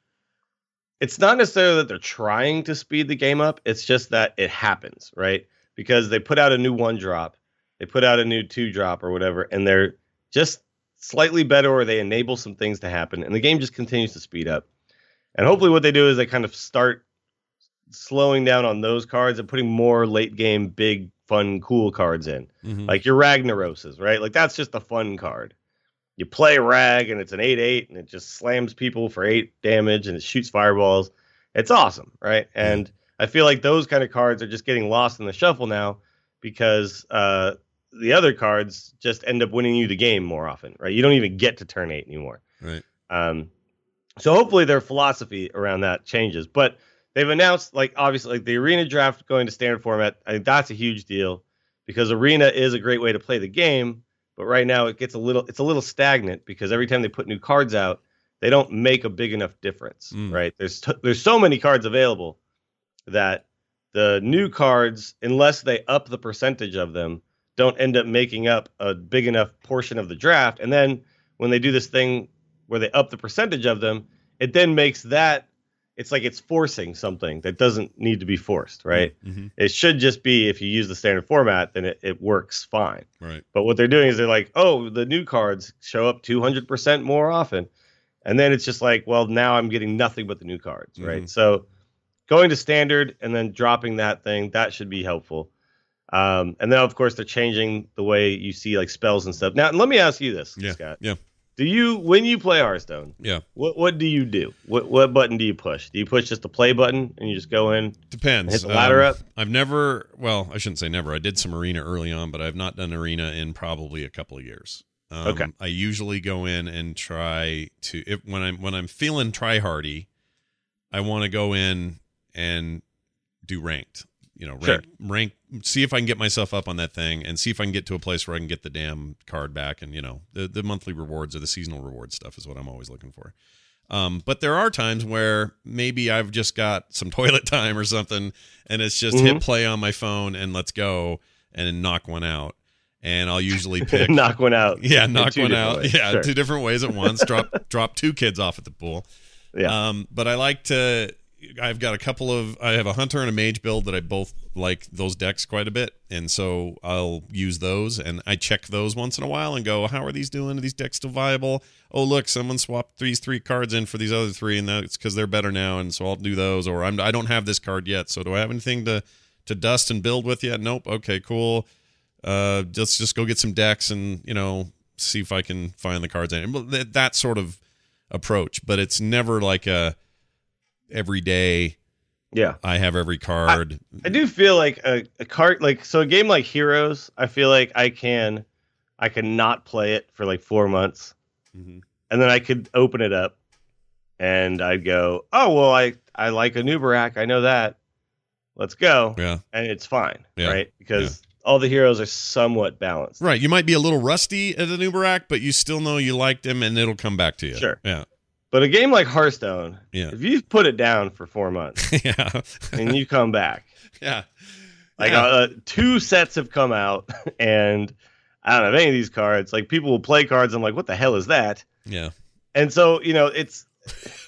it's not necessarily that they're trying to speed the game up, it's just that it happens, right? Because they put out a new one drop, they put out a new two drop or whatever, and they're just slightly better or they enable some things to happen, and the game just continues to speed up. And hopefully, what they do is they kind of start slowing down on those cards and putting more late game, big, fun, cool cards in Mhm. like your Ragnaroses, right? Like that's just a fun card. You play Rag and it's an 8 8 and it just slams people for 8 damage and it shoots fireballs. It's awesome, right? And I feel like those kind of cards are just getting lost in the shuffle now because uh, the other cards just end up winning you the game more often, right? You don't even get to turn 8 anymore. Right. Um, so hopefully their philosophy around that changes. But they've announced, like, obviously, like the arena draft going to standard format. I think that's a huge deal because arena is a great way to play the game. But right now it gets a little, it's a little stagnant because every time they put new cards out, they don't make a big enough difference, Mm. right? There's t- there's so many cards available that the new cards, unless they up the percentage of them, don't end up making up a big enough portion of the draft. And then when they do this thing where they up the percentage of them, it then makes that it's like it's forcing something that doesn't need to be forced, right? Mhm. It should just be if you use the standard format, then it, it works fine. Right. But what they're doing is they're like, oh, the new cards show up 200% more often. And then it's just like, well, now I'm getting nothing but the new cards, right? Mhm. So going to standard and then dropping that thing, that should be helpful. Um, and then, of course, they're changing the way you see like spells and stuff. Now, let me ask you this, Yeah. Scott. Yeah. Do you, when you play Hearthstone, Yeah. what what do you do? What what button do you push? Do you push just the play button and you just go in? Depends. Hit the ladder up? I've never, well, I shouldn't say never. I did some arena early on, but I've not done arena in probably a couple of years. Um, Okay. I usually go in and try to if when I'm when I'm feeling try hardy, I want to go in and do ranked. You know, rank, Sure. rank. See if I can get myself up on that thing, and see if I can get to a place where I can get the damn card back. And you know, the the monthly rewards or the seasonal reward stuff is what I'm always looking for. Um, but there are times where maybe I've just got some toilet time or something, and it's just hit play on my phone and let's go and knock one out. And I'll usually pick knock one out. yeah, knock one out. ways. Yeah, Sure. two different ways at once. drop drop two kids off at the pool. Yeah. Um, but I like to. I've got a couple of. I have a hunter and a mage build that I both like those decks quite a bit, and so I'll use those and I check those once in a while and go, how are these doing? Are these decks still viable? Oh, look, someone swapped these three cards in for these other three, and that's because they're better now, and so I'll do those. Or I'm I don't have this card yet, so do I have anything to to dust and build with yet? Nope. Okay, cool. Uh, let's just go get some decks and you know see if I can find the cards it. That, that sort of approach, but it's never like a every day. Yeah, I have every card. I, I do feel like a, a card like so a game like Heroes. I feel like I can, I can not play it for like four months, mm-hmm. and then I could open it up, and I'd go, oh well, I I like Anub'arak. I know that. Let's go. Yeah, and it's fine, yeah. right? Because all the heroes are somewhat balanced. Right. You might be a little rusty at Anub'arak, but you still know you liked him and it'll come back to you. Sure. Yeah. But a game like Hearthstone, yeah. if you put it down for four months yeah. and you come back. Yeah. Like yeah. Uh, two sets have come out and I don't have any of these cards. Like people will play cards. I'm like, what the hell is that? Yeah. And so, you know, it's,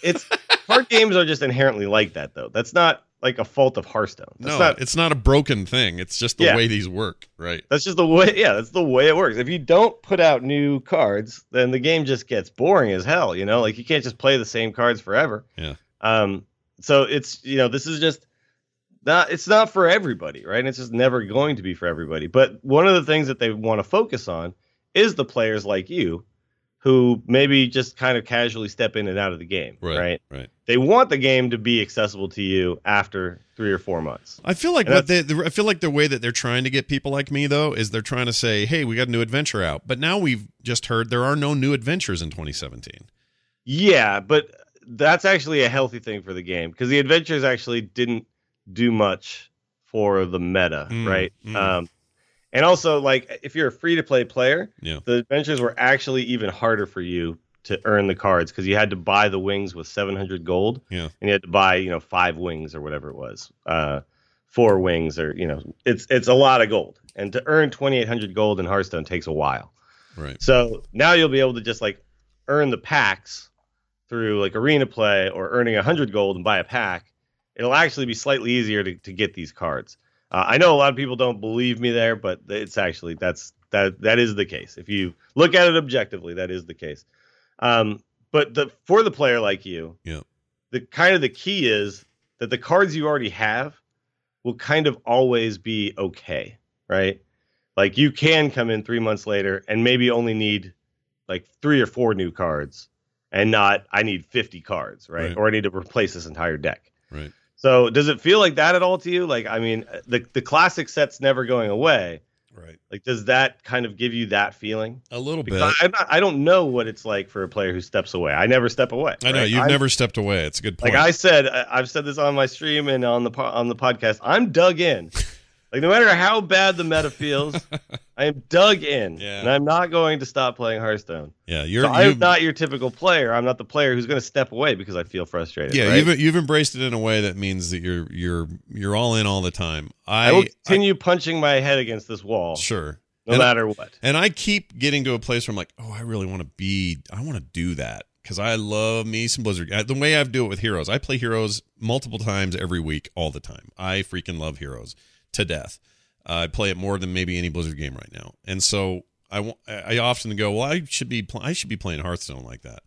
it's, card games are just inherently like that though. That's not like a fault of Hearthstone. That's no, not, it's not a broken thing. It's just the yeah. way these work, right? That's just the way. Yeah, that's the way it works. If you don't put out new cards, then the game just gets boring as hell. You know, like you can't just play the same cards forever. Yeah. Um. So it's you know this is just not it's not for everybody, right? And it's just never going to be for everybody. But one of the things that they want to focus on is the players like you who maybe just kind of casually step in and out of the game, right? Right. right. They want the game to be accessible to you after three or four months. I feel like what they, I feel like the way that they're trying to get people like me though is they're trying to say, "Hey, we got a new adventure out," but now we've just heard there are no new adventures in 2017. Yeah, but that's actually a healthy thing for the game because the adventures actually didn't do much for the meta, mm, right? Mm. Um, and also, like, if you're a free to play player, yeah. the adventures were actually even harder for you to earn the cards because you had to buy the wings with 700 gold. Yeah. And you had to buy, you know, five wings or whatever it was. Uh, four wings or, you know, it's it's a lot of gold. And to earn 2800 gold in Hearthstone takes a while. Right. So now you'll be able to just like earn the packs through like arena play or earning 100 gold and buy a pack. It'll actually be slightly easier to, to get these cards. Uh, I know a lot of people don't believe me there, but it's actually that's that that is the case. If you look at it objectively, that is the case. Um, but the for the player like you, yeah, the kind of the key is that the cards you already have will kind of always be okay, right? Like you can come in three months later and maybe only need like three or four new cards, and not I need fifty cards, right? right. Or I need to replace this entire deck, right? So does it feel like that at all to you? Like, I mean, the the classic set's never going away. Right. Like, does that kind of give you that feeling? A little because bit. I, I don't know what it's like for a player who steps away. I never step away. I know right? you've I'm, never stepped away. It's a good point. Like I said, I've said this on my stream and on the on the podcast. I'm dug in. Like no matter how bad the meta feels, I am dug in, yeah. and I'm not going to stop playing Hearthstone. Yeah, you're. So I'm not your typical player. I'm not the player who's going to step away because I feel frustrated. Yeah, right? you've you've embraced it in a way that means that you're you're you're all in all the time. I, I will continue I, punching my head against this wall. Sure. No and matter what. And I keep getting to a place where I'm like, oh, I really want to be. I want to do that because I love me some Blizzard. Uh, the way I do it with Heroes, I play Heroes multiple times every week, all the time. I freaking love Heroes to death. Uh, I play it more than maybe any Blizzard game right now, and so I, I often go, well, I should be pl- I should be playing Hearthstone like that,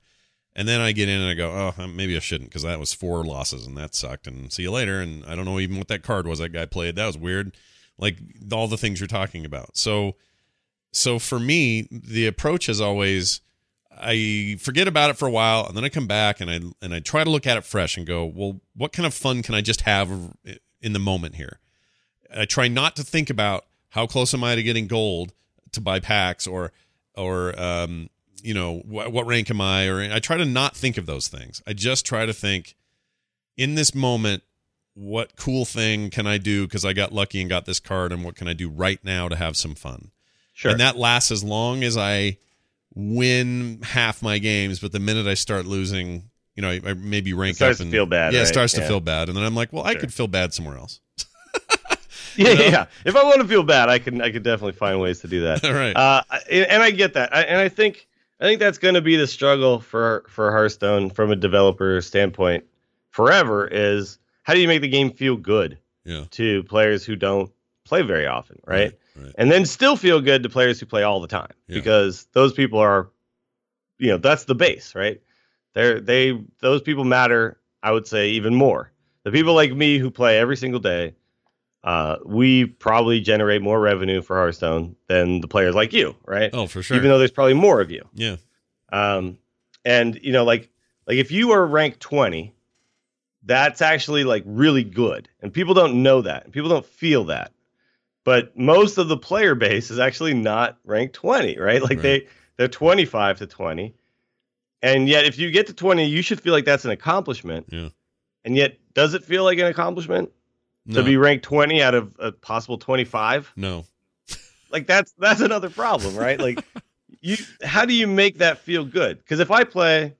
and then I get in and I go, oh, maybe I shouldn't because that was four losses and that sucked, and see you later, and I don't know even what that card was that guy played. That was weird, like all the things you're talking about. So, so for me, the approach is always. I forget about it for a while and then I come back and I and I try to look at it fresh and go, well, what kind of fun can I just have in the moment here? I try not to think about how close am I to getting gold to buy packs or or um, you know wh- what rank am I or I try to not think of those things. I just try to think in this moment what cool thing can I do because I got lucky and got this card and what can I do right now to have some fun. Sure. And that lasts as long as I win half my games, but the minute I start losing, you know, I, I maybe rank up and feel bad. Yeah, right? it starts yeah. to feel bad, and then I'm like, well, sure. I could feel bad somewhere else. yeah, know? yeah. If I want to feel bad, I can I can definitely find ways to do that. Right. Uh, and I get that, I, and I think I think that's going to be the struggle for for Hearthstone from a developer standpoint forever. Is how do you make the game feel good yeah. to players who don't play very often, right? Right, right? And then still feel good to players who play all the time yeah. because those people are, you know, that's the base, right? They're they those people matter. I would say even more. The people like me who play every single day uh, we probably generate more revenue for Hearthstone than the players like you, right? Oh, for sure. Even though there's probably more of you. Yeah. Um, and you know, like like if you are ranked 20, that's actually like really good, and people don't know that, and people don't feel that. But most of the player base is actually not ranked 20, right? Like right. they they're 25 to 20. And yet if you get to 20, you should feel like that's an accomplishment. Yeah. And yet does it feel like an accomplishment? No. to be ranked 20 out of a possible 25 no. Like that's that's another problem right? Like you how do you make that feel good? Because if i play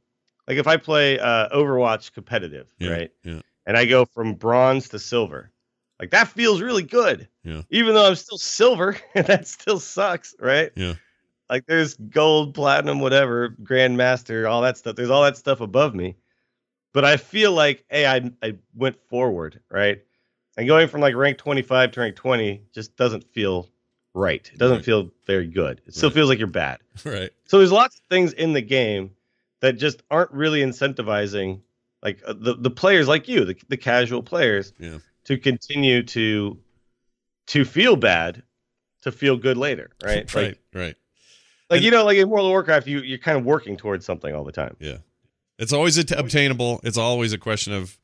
like if i play uh overwatch competitive yeah, right? yeah. And i go from bronze to silver like that feels really good. Yeah. Even though i'm still silver and that still sucks right? Yeah. Like there's gold platinum whatever grandmaster all that stuff there's all that stuff above me. But i feel like hey i, I went forward right and going from like rank 25 to rank 20 just doesn't feel right. It doesn't right. feel very good. It still right. feels like you're bad. Right. So there's lots of things in the game that just aren't really incentivizing like uh, the the players like you, the, the casual players, yeah. to continue to to feel bad to feel good later, right? right, like, right. Like and, you know, like in World of Warcraft, you you're kind of working towards something all the time. Yeah, it's always obtainable. It's always a question of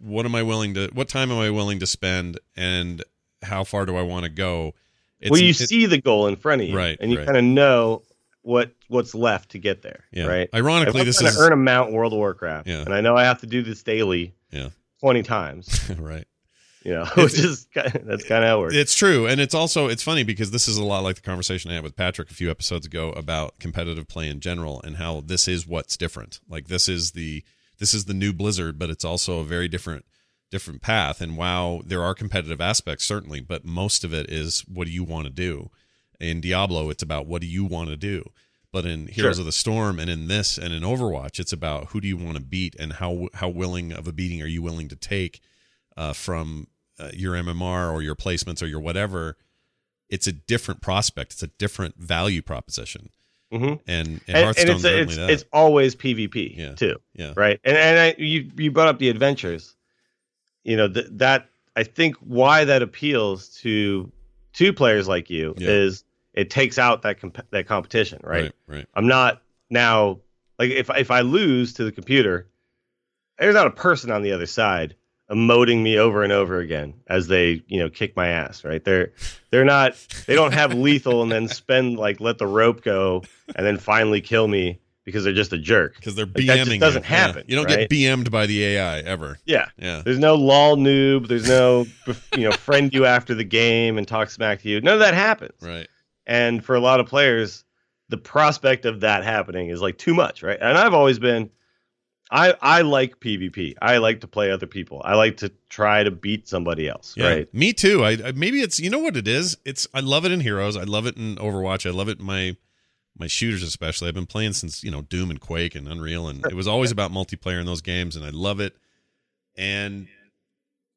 what am I willing to what time am I willing to spend and how far do I want to go? It's, well, you it, see the goal in front of you, right? And you right. kind of know what what's left to get there, yeah. right? Ironically, this is earn a mount World of Warcraft, yeah. and I know I have to do this daily, yeah, twenty times, right? You know, which is that's kind of how it works. It's true, and it's also it's funny because this is a lot like the conversation I had with Patrick a few episodes ago about competitive play in general and how this is what's different. Like this is the this is the new Blizzard, but it's also a very different different path. And while there are competitive aspects, certainly, but most of it is what do you want to do? In Diablo, it's about what do you want to do? But in Heroes sure. of the Storm and in this and in Overwatch, it's about who do you want to beat and how how willing of a beating are you willing to take uh, from uh, your MMR or your placements or your whatever. It's a different prospect. It's a different value proposition. Mm-hmm. And, and, and, and it's, it's, it's, always PvP yeah. too. Yeah. Right. And and I, you you brought up the adventures you know th- that I think why that appeals to two players like you yeah. is it takes out that comp- that competition, right? right? Right. I'm not now like if if I lose to the computer, there's not a person on the other side emoting me over and over again as they you know kick my ass right they're they're not they don't have lethal and then spend like let the rope go and then finally kill me because they're just a jerk. Because they're like, BMing. That just doesn't you. happen. Yeah. You don't right? get BM'd by the AI ever. Yeah. Yeah. There's no lol noob. There's no you know friend you after the game and talk smack to you. None of that happens. Right. And for a lot of players, the prospect of that happening is like too much, right? And I've always been. I, I like PvP. I like to play other people. I like to try to beat somebody else. Yeah, right. Me too. I, I maybe it's you know what it is. It's I love it in Heroes. I love it in Overwatch. I love it in my my shooters especially. I've been playing since you know Doom and Quake and Unreal, and it was always about multiplayer in those games, and I love it. And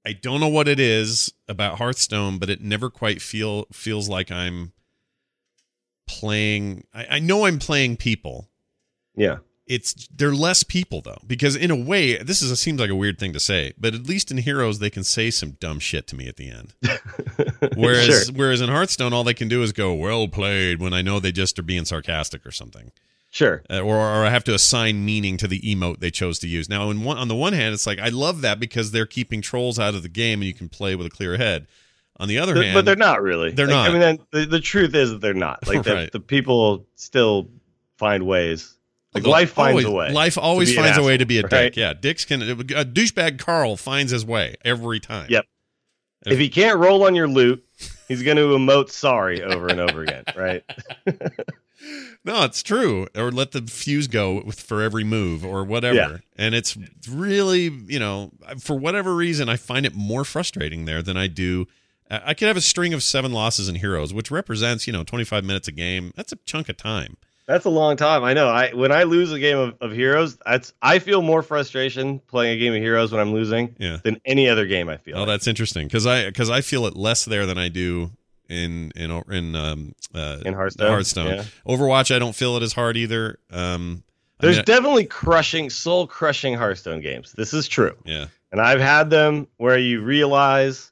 I don't know what it is about Hearthstone, but it never quite feel feels like I'm playing. I, I know I'm playing people. Yeah. It's they're less people though, because in a way, this is a, seems like a weird thing to say, but at least in Heroes they can say some dumb shit to me at the end. whereas sure. whereas in Hearthstone, all they can do is go "well played" when I know they just are being sarcastic or something. Sure. Uh, or, or I have to assign meaning to the emote they chose to use. Now, in one, on the one hand, it's like I love that because they're keeping trolls out of the game and you can play with a clear head. On the other but, hand, but they're not really. They're like, not. I mean, the, the truth is that they're not. Like the, the people still find ways like life finds always, a way. Life always finds a way to be a right? dick. Yeah, dicks can. A douchebag Carl finds his way every time. Yep. If, if he can't roll on your loot, he's going to emote sorry over and over again. Right. no, it's true. Or let the fuse go with for every move or whatever. Yeah. And it's really, you know, for whatever reason, I find it more frustrating there than I do. Uh, I could have a string of seven losses in Heroes, which represents, you know, 25 minutes a game. That's a chunk of time. That's a long time. I know. I when I lose a game of, of Heroes, that's I feel more frustration playing a game of Heroes when I'm losing yeah. than any other game. I feel. Oh, like. that's interesting because I because I feel it less there than I do in in in um uh, in Hearthstone. Hearthstone. Yeah. Overwatch, I don't feel it as hard either. Um, There's I mean, definitely crushing, soul crushing Hearthstone games. This is true. Yeah. And I've had them where you realize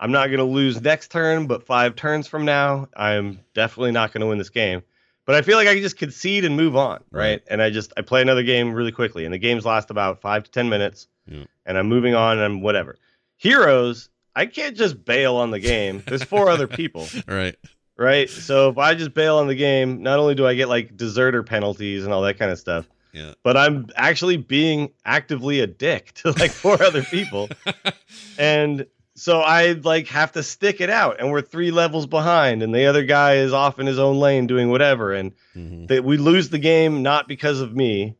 I'm not going to lose next turn, but five turns from now, I'm definitely not going to win this game. But I feel like I can just concede and move on, right? And I just I play another game really quickly, and the games last about five to ten minutes, yeah. and I'm moving on and whatever. Heroes, I can't just bail on the game. There's four other people, right? Right. So if I just bail on the game, not only do I get like deserter penalties and all that kind of stuff, yeah. But I'm actually being actively a dick to like four other people. And so I like have to stick it out and we're three levels behind and the other guy is off in his own lane doing whatever and mm-hmm. that we lose the game not because of me.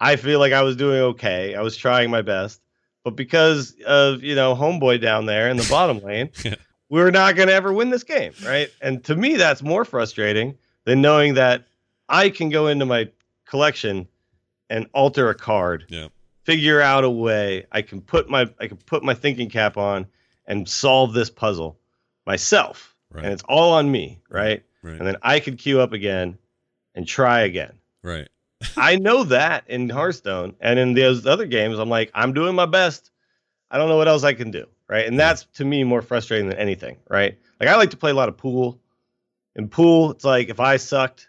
I feel like I was doing okay. I was trying my best. But because of, you know, homeboy down there in the bottom lane, yeah. we're not going to ever win this game, right? And to me that's more frustrating than knowing that I can go into my collection and alter a card. Yeah. Figure out a way I can put my I can put my thinking cap on and solve this puzzle myself. Right. And it's all on me, right? right? And then I could queue up again and try again. Right. I know that in Hearthstone and in those other games, I'm like, I'm doing my best. I don't know what else I can do. Right. And that's to me more frustrating than anything. Right. Like I like to play a lot of pool. In pool, it's like if I sucked,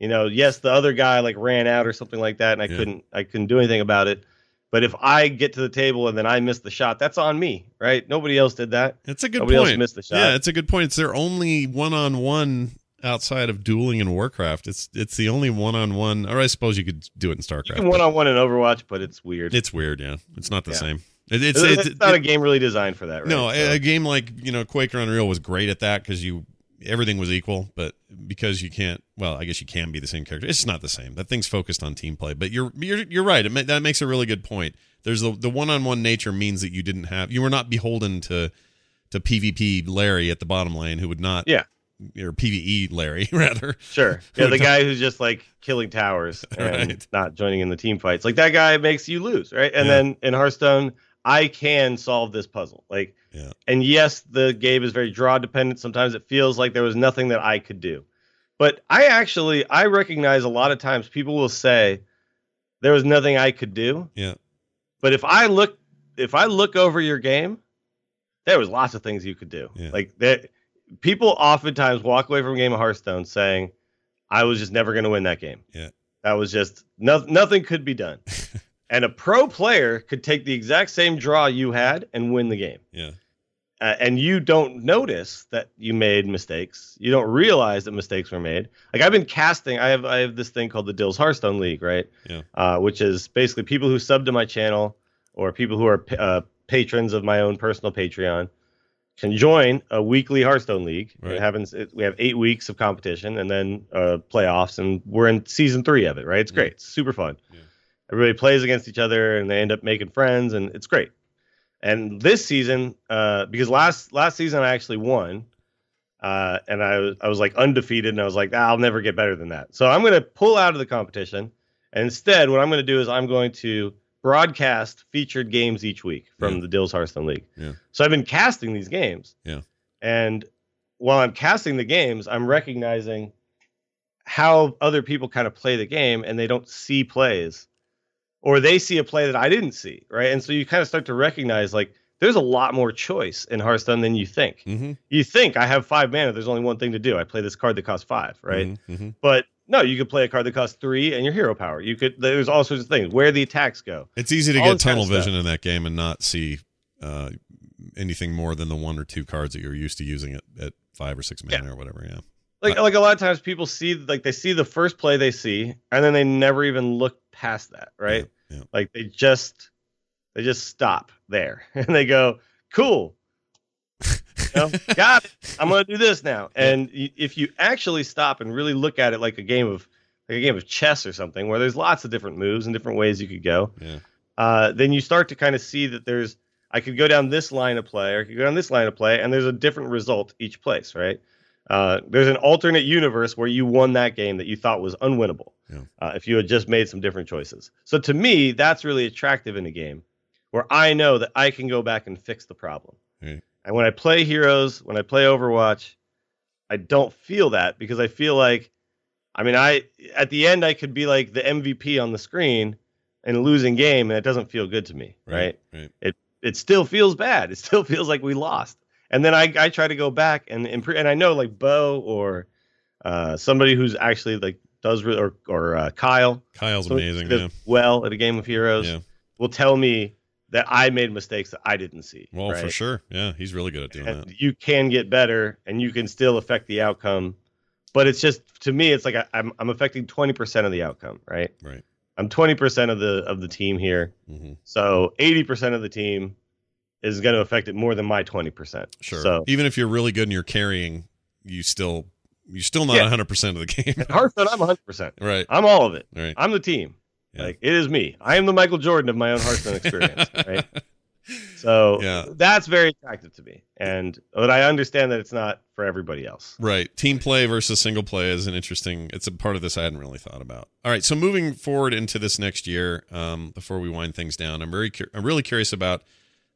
you know, yes, the other guy like ran out or something like that, and I yeah. couldn't I couldn't do anything about it. But if I get to the table and then I miss the shot, that's on me, right? Nobody else did that. It's a good Nobody point. else missed the shot. Yeah, it's a good point. It's their only one on one outside of dueling in Warcraft. It's it's the only one on one. Or I suppose you could do it in Starcraft. One on one in Overwatch, but it's weird. It's weird. Yeah, it's not the yeah. same. It, it's, it's, it's, not it, a game really designed for that. Right? No, so. a, a game like you know Quake or Unreal was great at that because you everything was equal, but because you can't, well, I guess you can be the same character. It's not the same. That thing's focused on team play. But you're you're you're right. Ma- that makes a really good point. There's the the one on one nature means that you didn't have you were not beholden to to PvP Larry at the bottom lane who would not yeah or PVE Larry rather. Sure. Yeah, the guy who's just like killing towers and right. not joining in the team fights. Like that guy makes you lose, right? And yeah. then in Hearthstone, I can solve this puzzle. Like yeah. And yes, the game is very draw dependent. Sometimes it feels like there was nothing that I could do. But I actually I recognize a lot of times people will say there was nothing I could do. Yeah. But if I look if I look over your game, there was lots of things you could do. Yeah. Like that people oftentimes walk away from a game of Hearthstone saying, I was just never going to win that game. Yeah. That was just no, nothing could be done. and a pro player could take the exact same draw you had and win the game. Yeah uh, and you don't notice that you made mistakes. You don't realize that mistakes were made. Like I've been casting. I have I have this thing called the Dills Hearthstone League, right? Yeah. Uh, which is basically people who sub to my channel or people who are uh, patrons of my own personal Patreon can join a weekly Hearthstone League. Right. It happens. It, we have eight weeks of competition and then uh, playoffs, and we're in season three of it. Right? It's great. It's super fun. Yeah. Everybody plays against each other, and they end up making friends, and it's great. And this season, uh, because last last season I actually won, uh, and I was I was like undefeated, and I was like, ah, I'll never get better than that. So I'm going to pull out of the competition, and instead, what I'm going to do is I'm going to broadcast featured games each week from yeah. the Dills Hearthstone League. Yeah. So I've been casting these games. Yeah. And while I'm casting the games, I'm recognizing how other people kind of play the game, and they don't see plays or they see a play that I didn't see, right? And so you kind of start to recognize like there's a lot more choice in Hearthstone than you think. Mm-hmm. You think I have five mana, there's only one thing to do. I play this card that costs five, right? Mm-hmm. mm-hmm. But no, you could play a card that costs three and your hero power. You could there's all sorts of things where the attacks go. It's easy to all get tunnel vision in that game and not see uh, anything more than the one or two cards that you're used to using at, at five or six mana yeah. or whatever. Yeah. Like like a lot of times people see like they see the first play they see and then they never even look past that, right? Yeah, yeah. Like they just they just stop there and they go, "Cool, you know, got it. I'm gonna do this now." And if you actually stop and really look at it like a game of like a game of chess or something, where there's lots of different moves and different ways you could go, yeah. uh, then you start to kind of see that there's I could go down this line of play or I could go down this line of play, and there's a different result each place, right? Uh, there's an alternate universe where you won that game that you thought was unwinnable yeah. uh, if you had just made some different choices. So to me, that's really attractive in a game where I know that I can go back and fix the problem. And when I play Heroes, when I play Overwatch, I don't feel that because I feel like, I mean, I at the end I could be like the MVP on the screen in a losing game, and it doesn't feel good to me, right? right? right. It it still feels bad. It still feels like we lost and then I I try to go back and and I know like Bo or uh, somebody who's actually like does re- or or uh, Kyle. Kyle's amazing. Yeah. Well, at a game of heroes, Yeah. will tell me that I made mistakes that I didn't see. Well, for sure. Yeah, he's really good at doing And that. you can get better, and you can still affect the outcome. But it's just to me, it's like I, I'm I'm affecting twenty percent of the outcome, right? Right. I'm twenty percent of the of the team here, hmm so eighty percent of the team is going to affect it more than my twenty percent. Sure. So Even if you're really good and you're carrying, you still you're still not Yeah. 100 percent of the game. at Hearthstone, I'm hundred percent. right. I'm all of it. Right. I'm the team. Yeah. Like it is me. I am the Michael Jordan of my own Hearthstone experience. right. So Yeah. that's very attractive to me, and but I understand that it's not for everybody else. Right. Team play versus single play is an interesting. It's a part of this I hadn't really thought about. All right. So moving forward into this next year, um, before we wind things down, I'm very, I'm really curious about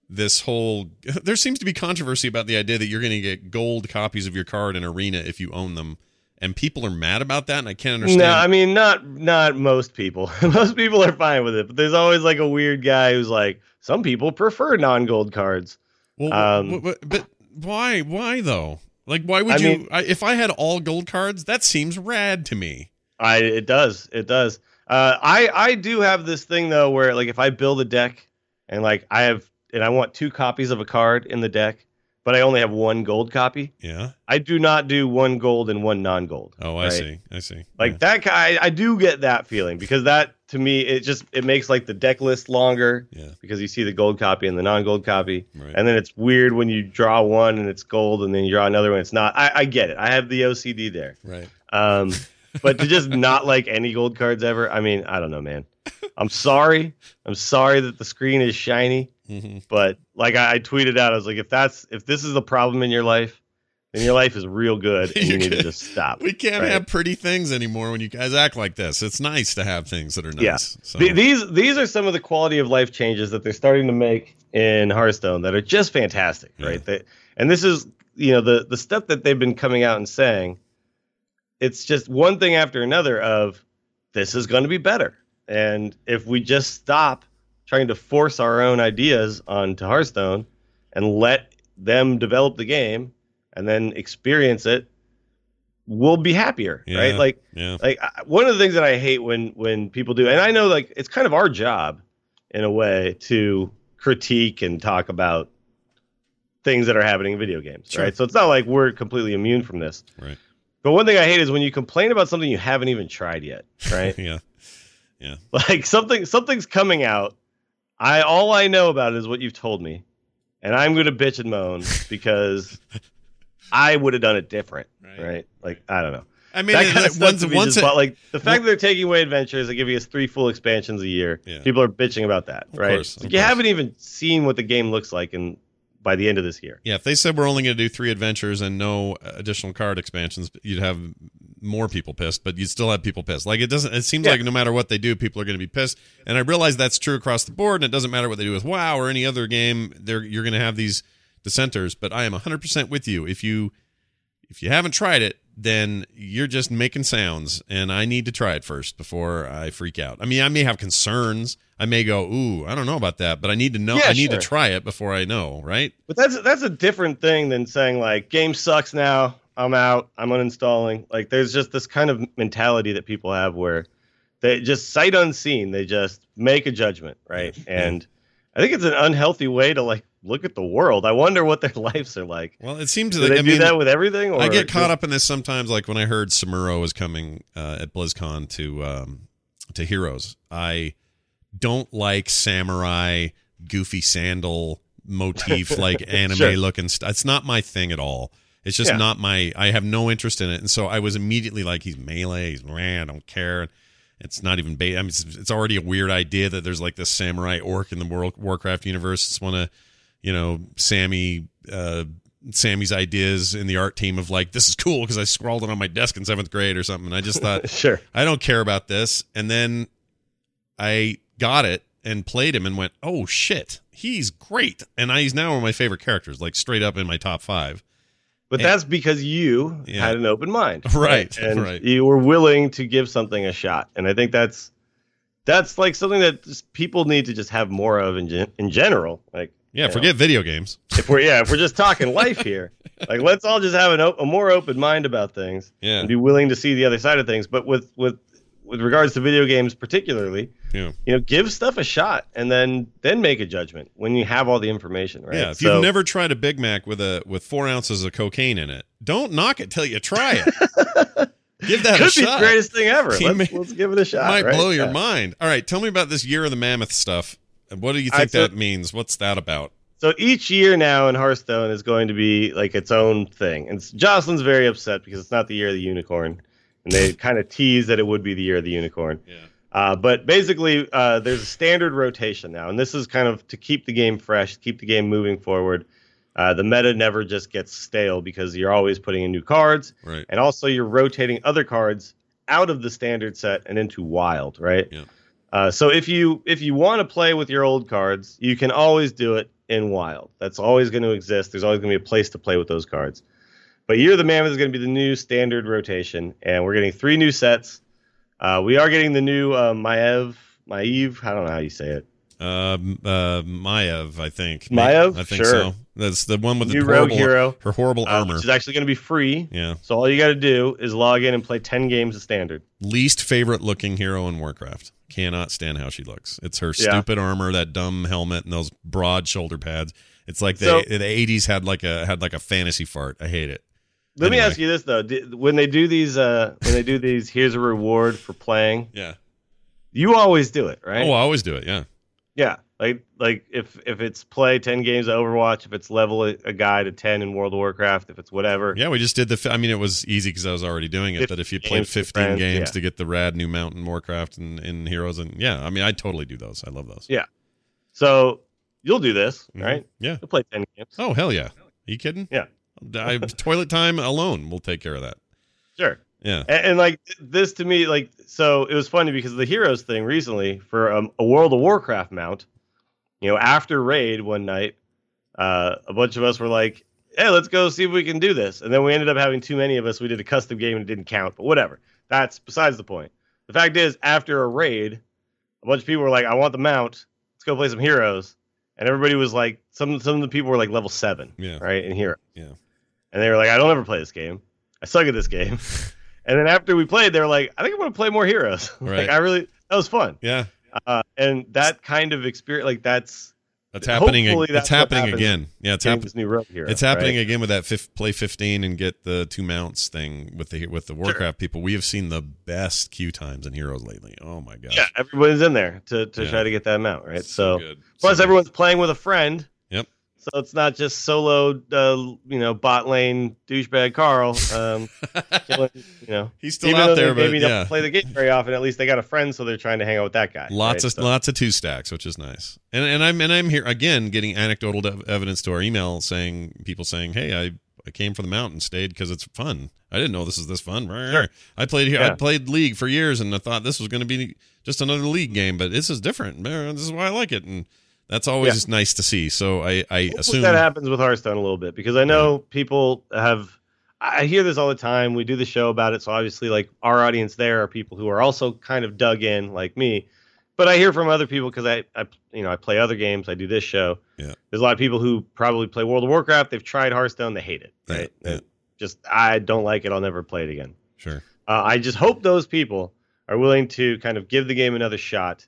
this whole. There seems to be controversy about the idea that you're going to get gold copies of your card in Arena if you own them, and people are mad about that, and I can't understand. No, I mean not not most people. most people are fine with it, but there's always like a weird guy who's like, some people prefer non-gold cards. well, um, w- w- but why? Why though? Like, why would I you? mean- I, if I had all gold cards, that seems rad to me. I it does it does. Uh, I I do have this thing though where like if I build a deck and like I have and I want two copies of a card in the deck, but I only have one gold copy, Yeah. I do not do one gold and one non-gold. Oh, I right? see. I see. Like Yeah. that guy, I do get that feeling because that to me it just it makes like the deck list longer Yeah. because you see the gold copy and the non-gold copy, Right. and then it's weird when you draw one and it's gold and then you draw another one it's not. I, I get it. I have the OCD there. right. Um, but to just not like any gold cards ever, I mean, I don't know, man. I'm sorry. I'm sorry that the screen is shiny, hmm but like I, I tweeted out, I was like, if that's if this is the problem in your life, then your life is real good and you You need to just stop. We can't right? have pretty things anymore when you guys act like this. It's nice to have things that are nice. Yeah. So, Th- these these are some of the quality of life changes that they're starting to make in Hearthstone that are just fantastic, Yeah. right? They, and this is you know the the stuff that they've been coming out and saying. It's just one thing after another of this is going to be better, and if we just stop trying to force our own ideas onto Hearthstone and let them develop the game and then experience it, we'll be happier, Yeah. right? Like yeah. like one of the things that I hate when when people do, and I know like it's kind of our job in a way to critique and talk about things that are happening in video games, Sure. right? So it's not like we're completely immune from this. Right. But one thing I hate is when you complain about something you haven't even tried yet, right? yeah yeah. like something something's coming out. I all I know about it is what you've told me, and I'm going to bitch and moan because I would have done it different, Right. right? Like I don't know. I mean, that kind of once, once it, like the fact that they're taking away adventures and giving us three full expansions a year. Yeah. People are bitching about that, Of right? course, like you course. haven't even seen what the game looks like in by the end of this year. yeah, if they said we're only going to do three adventures and no additional card expansions, you'd have more people pissed, but you'd still have people pissed. Like it doesn't. It seems Yeah. like no matter what they do, people are going to be pissed. And I realize that's true across the board, and it doesn't matter what they do with WoW or any other game. They're you're going to have these dissenters. But I am 100 percent with you. If you if you haven't tried it, then you're just making sounds, and I need to try it first before I freak out. I mean, I may have concerns. I may go, "Ooh, I don't know about that," but I need to know. Yeah, I need sure. to try it before I know, right? But that's that's a different thing than saying like game sucks now. I'm out. I'm uninstalling. Like there's just this kind of mentality that people have where they just sight unseen. They just make a judgment, right? And I think it's an unhealthy way to like look at the world. I wonder what their lives are like. Well, it seems like they I do mean, that with everything? Or I get caught just- up in this sometimes. Like when I heard Samuro was coming uh, at BlizzCon to um, to Heroes, I don't like samurai goofy sandal motif like anime Sure. looking stuff. It's not my thing at all. It's just Yeah. not my. I have no interest in it, and so I was immediately like, "He's melee. He's man. I don't care." It's not even bait. I mean, it's, it's already a weird idea that there's like this samurai orc in the World Warcraft universe. It's one of you know Sammy uh, Sammy's ideas in the art team of like this is cool because I scrawled it on my desk in seventh grade or something. And I just thought sure. I don't care about this, and then I got it and played him and went, oh shit, he's great, and I, he's now one of my favorite characters, like straight up in my top five. But And- that's because you Yeah. had an open mind, Right, And right. you were willing to give something a shot, and I think that's that's like something that people need to just have more of in gen- in general. Like Yeah, forget know, video games. if we're yeah, if we're just talking life here, like let's all just have an, a more open mind about things yeah. and be willing to see the other side of things. But with with with regards to video games particularly, yeah. you know, give stuff a shot and then then make a judgment when you have all the information, right? Yeah, if so, you've never tried a Big Mac with a with four ounces of cocaine in it, don't knock it till you try it. Give that Could a shot. the greatest thing ever. Let's, may, let's, give it a shot. Might right? blow your yeah. mind. All right, tell me about this year of the mammoth stuff. What do you think that means? What's that about? So each year now in Hearthstone is going to be like its own thing. And Jocelyn's very upset because it's not the year of the unicorn. And they kind of tease that it would be the year of the unicorn. Yeah. Uh, but basically, uh, there's a standard rotation now. And this is kind of to keep the game fresh, keep the game moving forward. Uh, the meta never just gets stale because you're always putting in new cards. Right. And also, you're rotating other cards out of the standard set and into wild, right? Yeah. Uh, so if you if you want to play with your old cards, you can always do it in wild. That's always going to exist. There's always going to be a place to play with those cards. But Year of the Mammoth is going to be the new standard rotation, and we're getting three new sets. Uh, we are getting the new uh, Maiev, Maiev. I don't know how you say it. Um, uh, Maiev, I think. Maiev, I think sure. so. That's the one with new the horrible, rogue hero. Her horrible uh, armor, which is actually going to be free. Yeah. So all you got to do is log in and play ten games of standard. Least favorite looking hero in Warcraft. Cannot stand how she looks. It's her Yeah. stupid armor, that dumb helmet, and those broad shoulder pads. It's like the So- the eighties had like a had like a fantasy fart. I hate it. Let me ask you this though: when they do these, uh, when they do these, here's a reward for playing. Yeah. You always do it, right? Oh, I always do it. Yeah. Yeah, like like if if it's play ten games of Overwatch, if it's level a, a guy to ten in World of Warcraft, if it's whatever. Yeah, we just did the. I mean, it was easy because I was already doing it. But if you 15 played 15 friends, games yeah. to get the rad new mount in Warcraft and in Heroes, and yeah, I mean, I totally do those. I love those. Yeah. So you'll do this, Mhm. right? Yeah. You'll play ten games. Oh hell yeah! Are you kidding? Yeah. I, toilet time alone will take care of that. Sure. Yeah. And, and like this to me, like so it was funny because the heroes thing recently for um, a World of Warcraft mount. You know, after raid one night, uh, a bunch of us were like, "Hey, let's go see if we can do this." And then we ended up having too many of us. We did a custom game and it didn't count, but whatever. That's besides the point. The fact is, after a raid, a bunch of people were like, "I want the mount. Let's go play some heroes." And everybody was like, some some of the people were like level seven, Yeah. right, in heroes. Yeah. And they were like, "I don't ever play this game. I suck at this game." And then after we played, they were like, I think I'm going to play more heroes. Right. like, I really, that was fun. Yeah. Uh, and that kind of experience, like, that's That's happening. Hopefully It's that's happening again. Yeah, it's happening. new rogue hero. It's happening right? again with that fif- play 15 and get the two mounts thing with the with the Warcraft people. We have seen the best queue times in Heroes lately. Oh my gosh. Yeah, everybody's in there to, to Yeah. try to get that mount, right? So, good. plus So everyone's playing with a friend. So it's not just solo, uh, you know, bot lane douchebag Carl. Um, killing, you know, He's still even out there, they but maybe yeah. don't play the game very often. At least they got a friend, so they're trying to hang out with that guy. Lots right? of So- lots of two stacks, which is nice. And and I'm and I'm here again getting anecdotal ev- evidence to our email saying people saying, "Hey, I I came for the mountain, stayed because it's fun. I didn't know this is this fun. Sure. I played here. I played League for years, and I thought this was going to be just another League game, but this is different. This is why I like it, and that's always nice to see. So I I assume that happens with Hearthstone a little bit because I know people have. I hear this all the time. We do the show about it, so obviously, like our audience there are people who are also kind of dug in, like me. But I hear from other people because I, I, you know, I play other games. I do this show. Yeah. There's a lot of people who probably play World of Warcraft. They've tried Hearthstone. They hate it. Yeah, Right. yeah. Just I don't like it. I'll never play it again. sure. Uh, I just hope those people are willing to kind of give the game another shot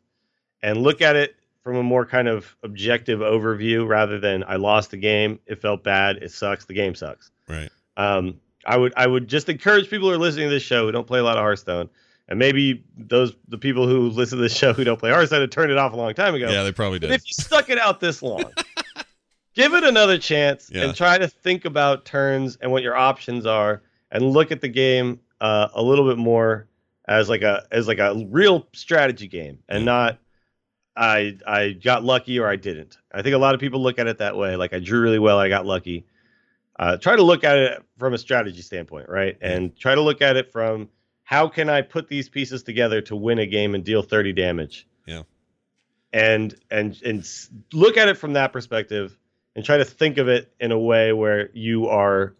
and look at it from a more kind of objective overview rather than I lost the game, it felt bad, it sucks, the game sucks. Right. Um, I would I would just encourage people who are listening to this show who don't play a lot of Hearthstone, and maybe those the people who listen to this show who don't play Hearthstone had turned it off a long time ago. Yeah, they probably But did. if you stuck it out this long, give it another chance Yeah. and try to think about turns and what your options are, and look at the game uh, a little bit more as like a as like a real strategy game, and Yeah. not I I got lucky or I didn't. I think a lot of people look at it that way. Like I drew really well, I got lucky. Uh, try to look at it from a strategy standpoint, right? And try to look at it from how can I put these pieces together to win a game and deal 30 damage Yeah. and and and look at it from that perspective and try to think of it in a way where you are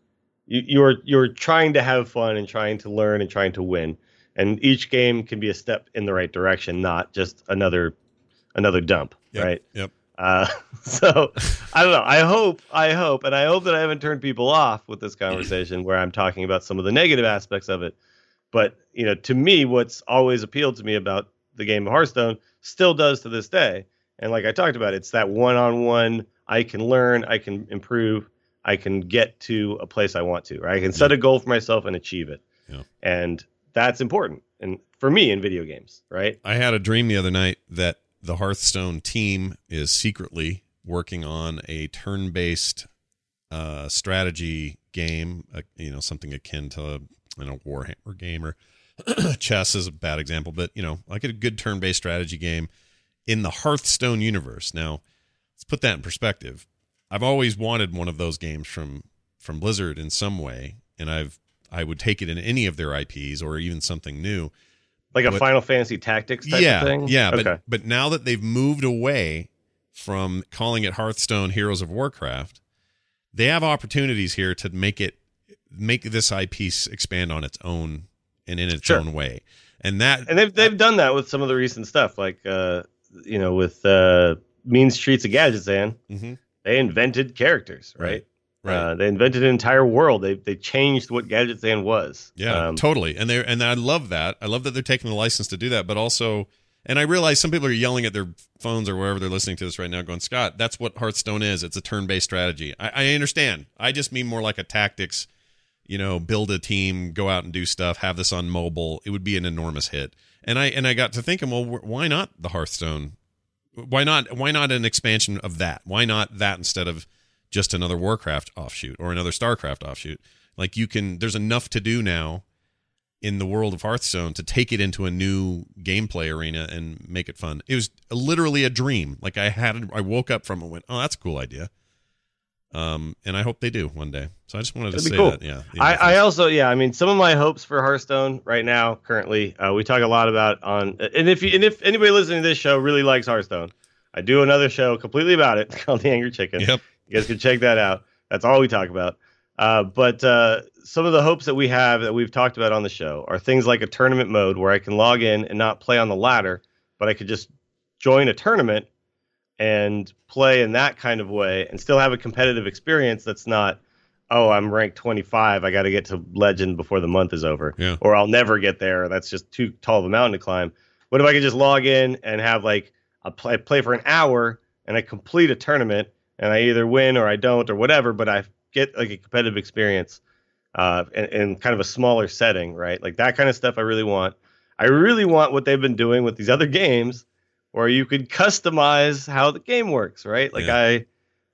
you, you're you're trying to have fun and trying to learn and trying to win and each game can be a step in the right direction not just another another dump Yep. right Yep. Uh, so I don't know. I hope, I hope, and I hope that I haven't turned people off with this conversation where I'm talking about some of the negative aspects of it. But you know, to me, what's always appealed to me about the game of Hearthstone still does to this day. And like I talked about, it's that one-on-one. I can learn, I can improve, I can get to a place I want to. Right? I can set a goal for myself and achieve it. Yeah. And that's important. And for me in video games, right? I had a dream the other night that the Hearthstone team is secretly working on a turn-based uh, strategy game. Uh, you know, something akin to you know Warhammer game or chess is a bad example, but you know, like a good turn-based strategy game in the Hearthstone universe. Now, let's put that in perspective. I've always wanted one of those games from from Blizzard in some way, and I've I would take it in any of their IPs or even something new. Like a Final Fantasy Tactics type yeah, of thing? Yeah, okay. but but now that they've moved away from calling it Hearthstone Heroes of Warcraft, they have opportunities here to make it make this IP expand on its own and in its sure. own way. And that And they've they've done that with some of the recent stuff like uh you know with uh Mean Streets of Gadgetzan. Mm-hmm. They invented characters, right? right. Right. Uh, they invented an entire world. They they changed what Gadgetzan was. Yeah, um, totally. And they and I love that. I love that they're taking the license to do that. But also, and I realize some people are yelling at their phones or wherever they're listening to this right now, going, "Scott, that's what Hearthstone is. It's a turn-based strategy." I, I understand. I just mean more like a tactics. You know, build a team, go out and do stuff. Have this on mobile. It would be an enormous hit. And I and I got to thinking, well, why not the Hearthstone? Why not? Why not an expansion of that? Why not that instead of just another Warcraft offshoot or another Starcraft offshoot. Like you can, there's enough to do now in the world of Hearthstone to take it into a new gameplay arena and make it fun. It was literally a dream. Like I had, I woke up from it, went, oh, that's a cool idea. Um, and I hope they do one day. So I just wanted to say cool. that. Yeah. I, I, also, yeah, I mean, some of my hopes for Hearthstone right now, currently, uh, we talk a lot about on, and if you, and if anybody listening to this show really likes Hearthstone, I do another show completely about it called The Angry Chicken. Yep. You guys can check that out. That's all we talk about. Uh, but uh, some of the hopes that we have that we've talked about on the show are things like a tournament mode where I can log in and not play on the ladder, but I could just join a tournament and play in that kind of way and still have a competitive experience that's not oh i'm ranked 25 i got to get to legend before the month is over yeah. or i'll never get there that's just too tall of a mountain to climb what if i could just log in and have like a play, play for an hour and i complete a tournament and I either win or I don't or whatever, but I get like a competitive experience uh, in, in kind of a smaller setting, right? Like that kind of stuff I really want. I really want what they've been doing with these other games where you could customize how the game works, right? Like yeah. I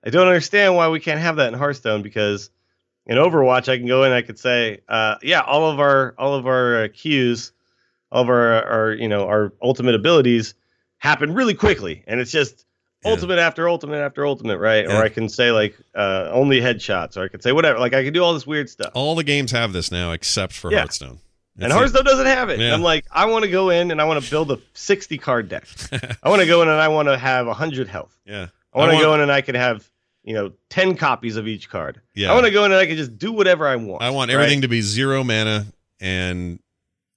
I don't understand why we can't have that in Hearthstone because in Overwatch I can go in I could say, uh, yeah, all of our all of our uh, cues, all of our our you know our ultimate abilities happen really quickly, and it's just yeah. ultimate after ultimate after ultimate, right? Yeah. Or I can say like uh, only headshots, or I could say whatever. Like I can do all this weird stuff. All the games have this now, except for yeah. Hearthstone. and Hearthstone doesn't have it. I'm like, I want to go in and I want to build a 60 card deck. I want to go in and I want to have 100 health. Yeah. I want to go in and I can have you know 10 copies of each card. Yeah. I want to go in and I can just do whatever I want. I want everything right? to be zero mana and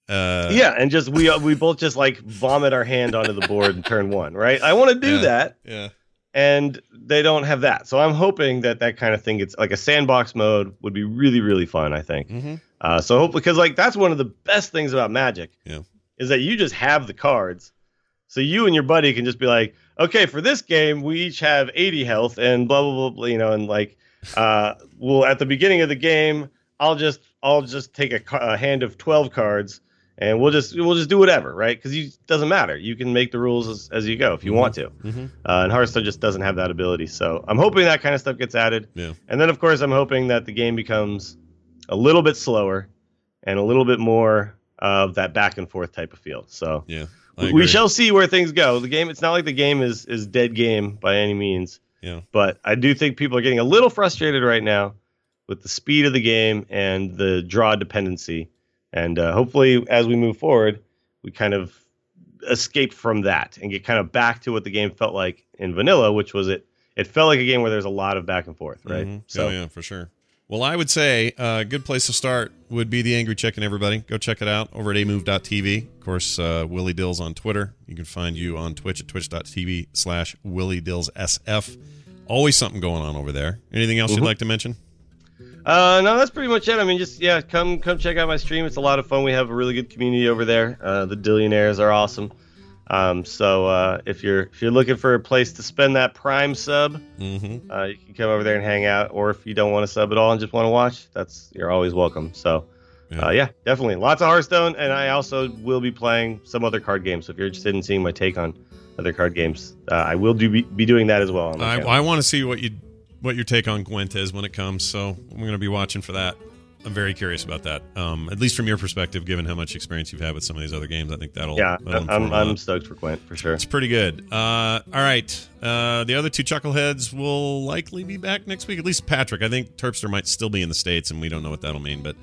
uh, yeah, and just we we both just like vomit our hand onto the board and turn one, right? I want to do yeah, that. Yeah. And they don't have that, so I'm hoping that that kind of thing gets like a sandbox mode would be really really fun. I think. Mm-hmm. Uh, so hope because like that's one of the best things about Magic. Yeah. Is that you just have the cards, so you and your buddy can just be like, okay, for this game we each have 80 health and blah blah blah, blah you know, and like, uh, well at the beginning of the game I'll just I'll just take a, a hand of 12 cards and we'll just we'll just do whatever, right? Because it doesn't matter. You can make the rules as, as you go if you mm-hmm. want to. Mm-hmm. Uh, and Hearthstone just doesn't have that ability. So I'm hoping that kind of stuff gets added. Yeah. And then of course I'm hoping that the game becomes a little bit slower and a little bit more of that back and forth type of feel. So yeah, we shall see where things go. The game it's not like the game is is dead game by any means. Yeah. But I do think people are getting a little frustrated right now with the speed of the game and the draw dependency and uh, hopefully, as we move forward, we kind of escape from that and get kind of back to what the game felt like in vanilla, which was it. It felt like a game where there's a lot of back and forth, right? Mm-hmm. So, oh, yeah, for sure. Well, I would say a good place to start would be the Angry Chicken. Everybody, go check it out over at amove.tv. Of course, uh, Willie Dills on Twitter. You can find you on Twitch at twitch.tv slash Willie Dills SF. Always something going on over there. Anything else mm-hmm. you'd like to mention? Uh, no, that's pretty much it. I mean, just yeah, come come check out my stream. It's a lot of fun. We have a really good community over there. Uh, the Dillionaires are awesome. Um, so uh, if you're if you're looking for a place to spend that Prime sub, mm-hmm. uh, you can come over there and hang out. Or if you don't want to sub at all and just want to watch, that's you're always welcome. So yeah. Uh, yeah. definitely lots of Hearthstone, and I also will be playing some other card games. So if you're interested in seeing my take on other card games, uh, I will do be, be, doing that as well. I, I want to see what you what your take on Gwent is when it comes. So I'm going to be watching for that. I'm very curious about that. Um, at least from your perspective, given how much experience you've had with some of these other games, I think that'll. Yeah, that'll I'm, I'm stoked for Gwent for sure. It's pretty good. Uh, all right, uh, the other two chuckleheads will likely be back next week. At least Patrick. I think Terpster might still be in the states, and we don't know what that'll mean. But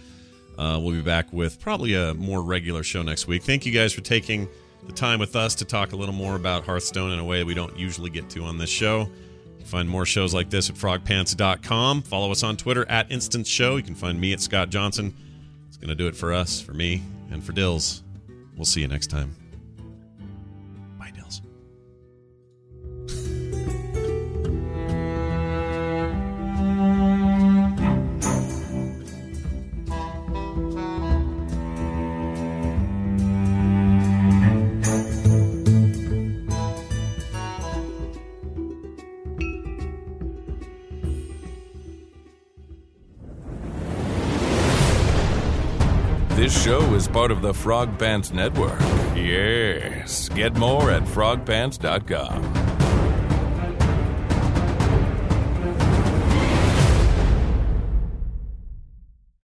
uh, we'll be back with probably a more regular show next week. Thank you guys for taking the time with us to talk a little more about Hearthstone in a way we don't usually get to on this show. Find more shows like this at frogpants.com. Follow us on Twitter at Instance Show. You can find me at Scott Johnson. It's going to do it for us, for me, and for Dills. We'll see you next time. Part of the Frog Pants Network. Yes. Get more at frogpants.com.